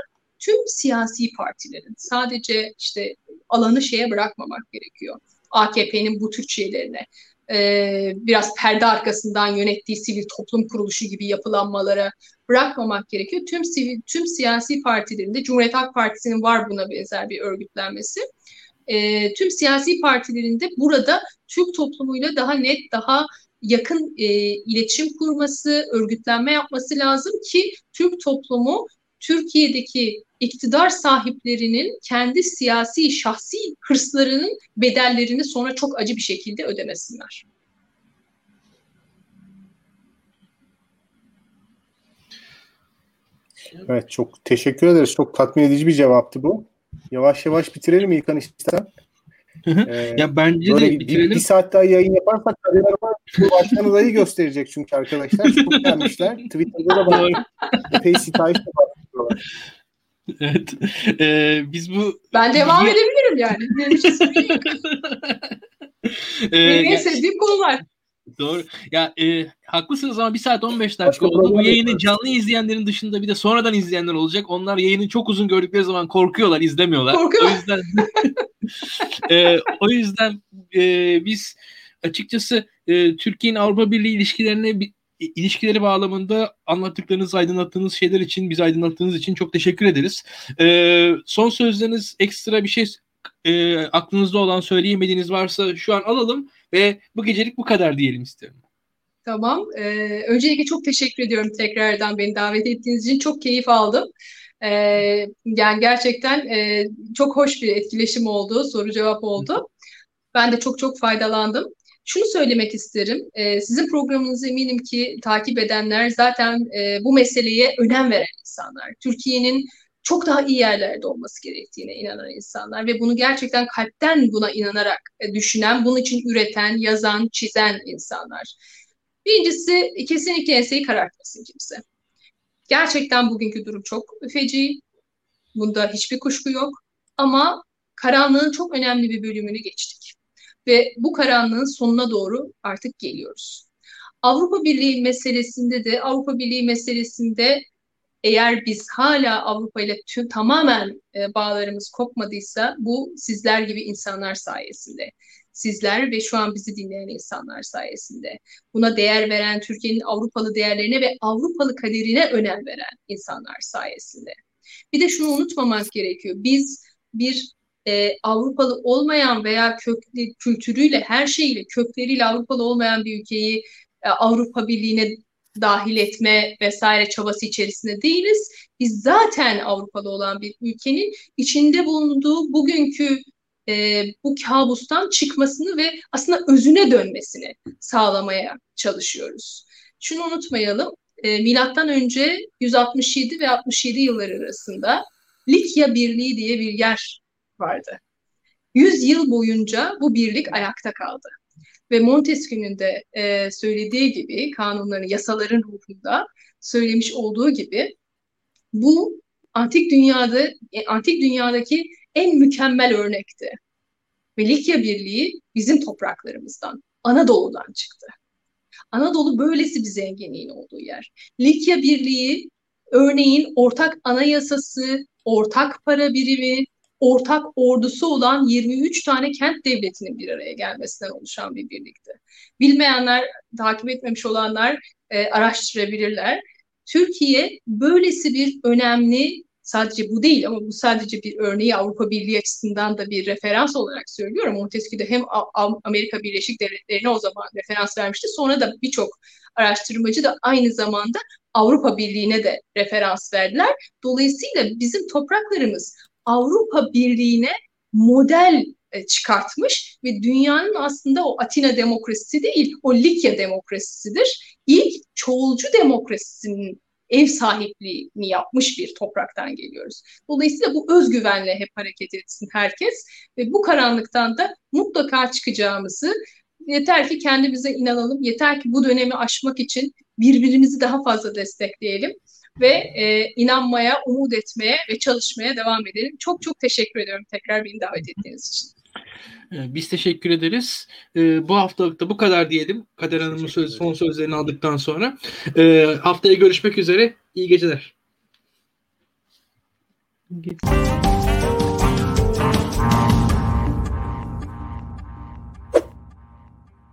tüm siyasi partilerin sadece işte alanı şeye bırakmamak gerekiyor. AKP'nin bu tür şeylerine e, biraz perde arkasından yönettiği sivil toplum kuruluşu gibi yapılanmalara bırakmamak gerekiyor. Tüm sivil, tüm siyasi partilerinde Cumhuriyet Halk Partisi'nin var buna benzer bir örgütlenmesi. E, tüm siyasi partilerinde burada Türk toplumuyla daha net, daha yakın e, iletişim kurması, örgütlenme yapması lazım ki Türk toplumu Türkiye'deki iktidar sahiplerinin kendi siyasi, şahsi hırslarının bedellerini sonra çok acı bir şekilde ödemesinler. Evet çok teşekkür ederiz. Çok tatmin edici bir cevaptı bu. Yavaş yavaş bitirelim İlkan istersen. Ee, ya bence de bitirelim. Bir, bir saat daha yayın yaparsak bu başkan adayı gösterecek çünkü arkadaşlar. Çok beğenmişler. Twitter'da da (laughs) bana epey sitayiş de Evet. Ee, biz bu... Ben devam edebilirim yani. Benim için (laughs) Benim en sevdiğim konular. Doğru. Ya e, haklısınız ama bir saat 15 dakika oldu. Bu yayını canlı izleyenlerin dışında bir de sonradan izleyenler olacak. Onlar yayını çok uzun gördükleri zaman korkuyorlar, izlemiyorlar. Korkuyorlar. O yüzden (laughs) e, o yüzden e, biz açıkçası e, Türkiye'nin Avrupa Birliği ilişkilerine ilişkileri bağlamında anlattıklarınız, aydınlattığınız şeyler için, biz aydınlattığınız için çok teşekkür ederiz. E, son sözleriniz, ekstra bir şey e, aklınızda olan söyleyemediğiniz varsa şu an alalım ve bu gecelik bu kadar diyelim istiyorum. Tamam. Ee, öncelikle çok teşekkür ediyorum tekrardan beni davet ettiğiniz için. Çok keyif aldım. Ee, yani gerçekten e, çok hoş bir etkileşim oldu, soru cevap oldu. Ben de çok çok faydalandım. Şunu söylemek isterim. E, sizin programınızı eminim ki takip edenler zaten e, bu meseleye önem veren insanlar. Türkiye'nin çok daha iyi yerlerde olması gerektiğine inanan insanlar ve bunu gerçekten kalpten buna inanarak e, düşünen, bunun için üreten, yazan, çizen insanlar. Birincisi kesinlikle enseyi karartmasın kimse. Gerçekten bugünkü durum çok feci. Bunda hiçbir kuşku yok. Ama karanlığın çok önemli bir bölümünü geçtik. Ve bu karanlığın sonuna doğru artık geliyoruz. Avrupa Birliği meselesinde de Avrupa Birliği meselesinde eğer biz hala Avrupa ile tüm, tamamen e, bağlarımız kopmadıysa bu sizler gibi insanlar sayesinde. Sizler ve şu an bizi dinleyen insanlar sayesinde. Buna değer veren, Türkiye'nin Avrupalı değerlerine ve Avrupalı kaderine önem veren insanlar sayesinde. Bir de şunu unutmamak gerekiyor. Biz bir e, Avrupalı olmayan veya köklü kültürüyle, her şeyiyle, kökleriyle Avrupalı olmayan bir ülkeyi e, Avrupa Birliği'ne dahil etme vesaire çabası içerisinde değiliz. Biz zaten Avrupa'da olan bir ülkenin içinde bulunduğu bugünkü e, bu kabustan çıkmasını ve aslında özüne dönmesini sağlamaya çalışıyoruz. Şunu unutmayalım, e, milattan önce 167 ve 67 yılları arasında Likya Birliği diye bir yer vardı. 100 yıl boyunca bu birlik ayakta kaldı. Ve Montesquieu'nun de e, söylediği gibi kanunların, yasaların ruhunda söylemiş olduğu gibi bu antik dünyada e, antik dünyadaki en mükemmel örnekti. Ve Likya Birliği bizim topraklarımızdan, Anadolu'dan çıktı. Anadolu böylesi bir zenginliğin olduğu yer. Likya Birliği örneğin ortak anayasası, ortak para birimi, ortak ordusu olan 23 tane kent devletinin bir araya gelmesinden oluşan bir birlikti. Bilmeyenler, takip etmemiş olanlar e, araştırabilirler. Türkiye böylesi bir önemli sadece bu değil ama bu sadece bir örneği Avrupa Birliği açısından da bir referans olarak söylüyorum. Montesquieu de hem Amerika Birleşik Devletleri'ne o zaman referans vermişti. Sonra da birçok araştırmacı da aynı zamanda Avrupa Birliği'ne de referans verdiler. Dolayısıyla bizim topraklarımız Avrupa Birliği'ne model e, çıkartmış ve dünyanın aslında o Atina demokrasisi değil, o Likya demokrasisidir. İlk çoğulcu demokrasisinin ev sahipliğini yapmış bir topraktan geliyoruz. Dolayısıyla bu özgüvenle hep hareket etsin herkes ve bu karanlıktan da mutlaka çıkacağımızı yeter ki kendimize inanalım, yeter ki bu dönemi aşmak için birbirimizi daha fazla destekleyelim ve e, inanmaya, umut etmeye ve çalışmaya devam edelim. Çok çok teşekkür ediyorum tekrar beni davet ettiğiniz için. Ee, biz teşekkür ederiz. Ee, bu haftalıkta bu kadar diyelim. Kader Hanım'ın söz, son sözlerini aldıktan sonra. Ee, haftaya görüşmek üzere. İyi geceler. Geceler.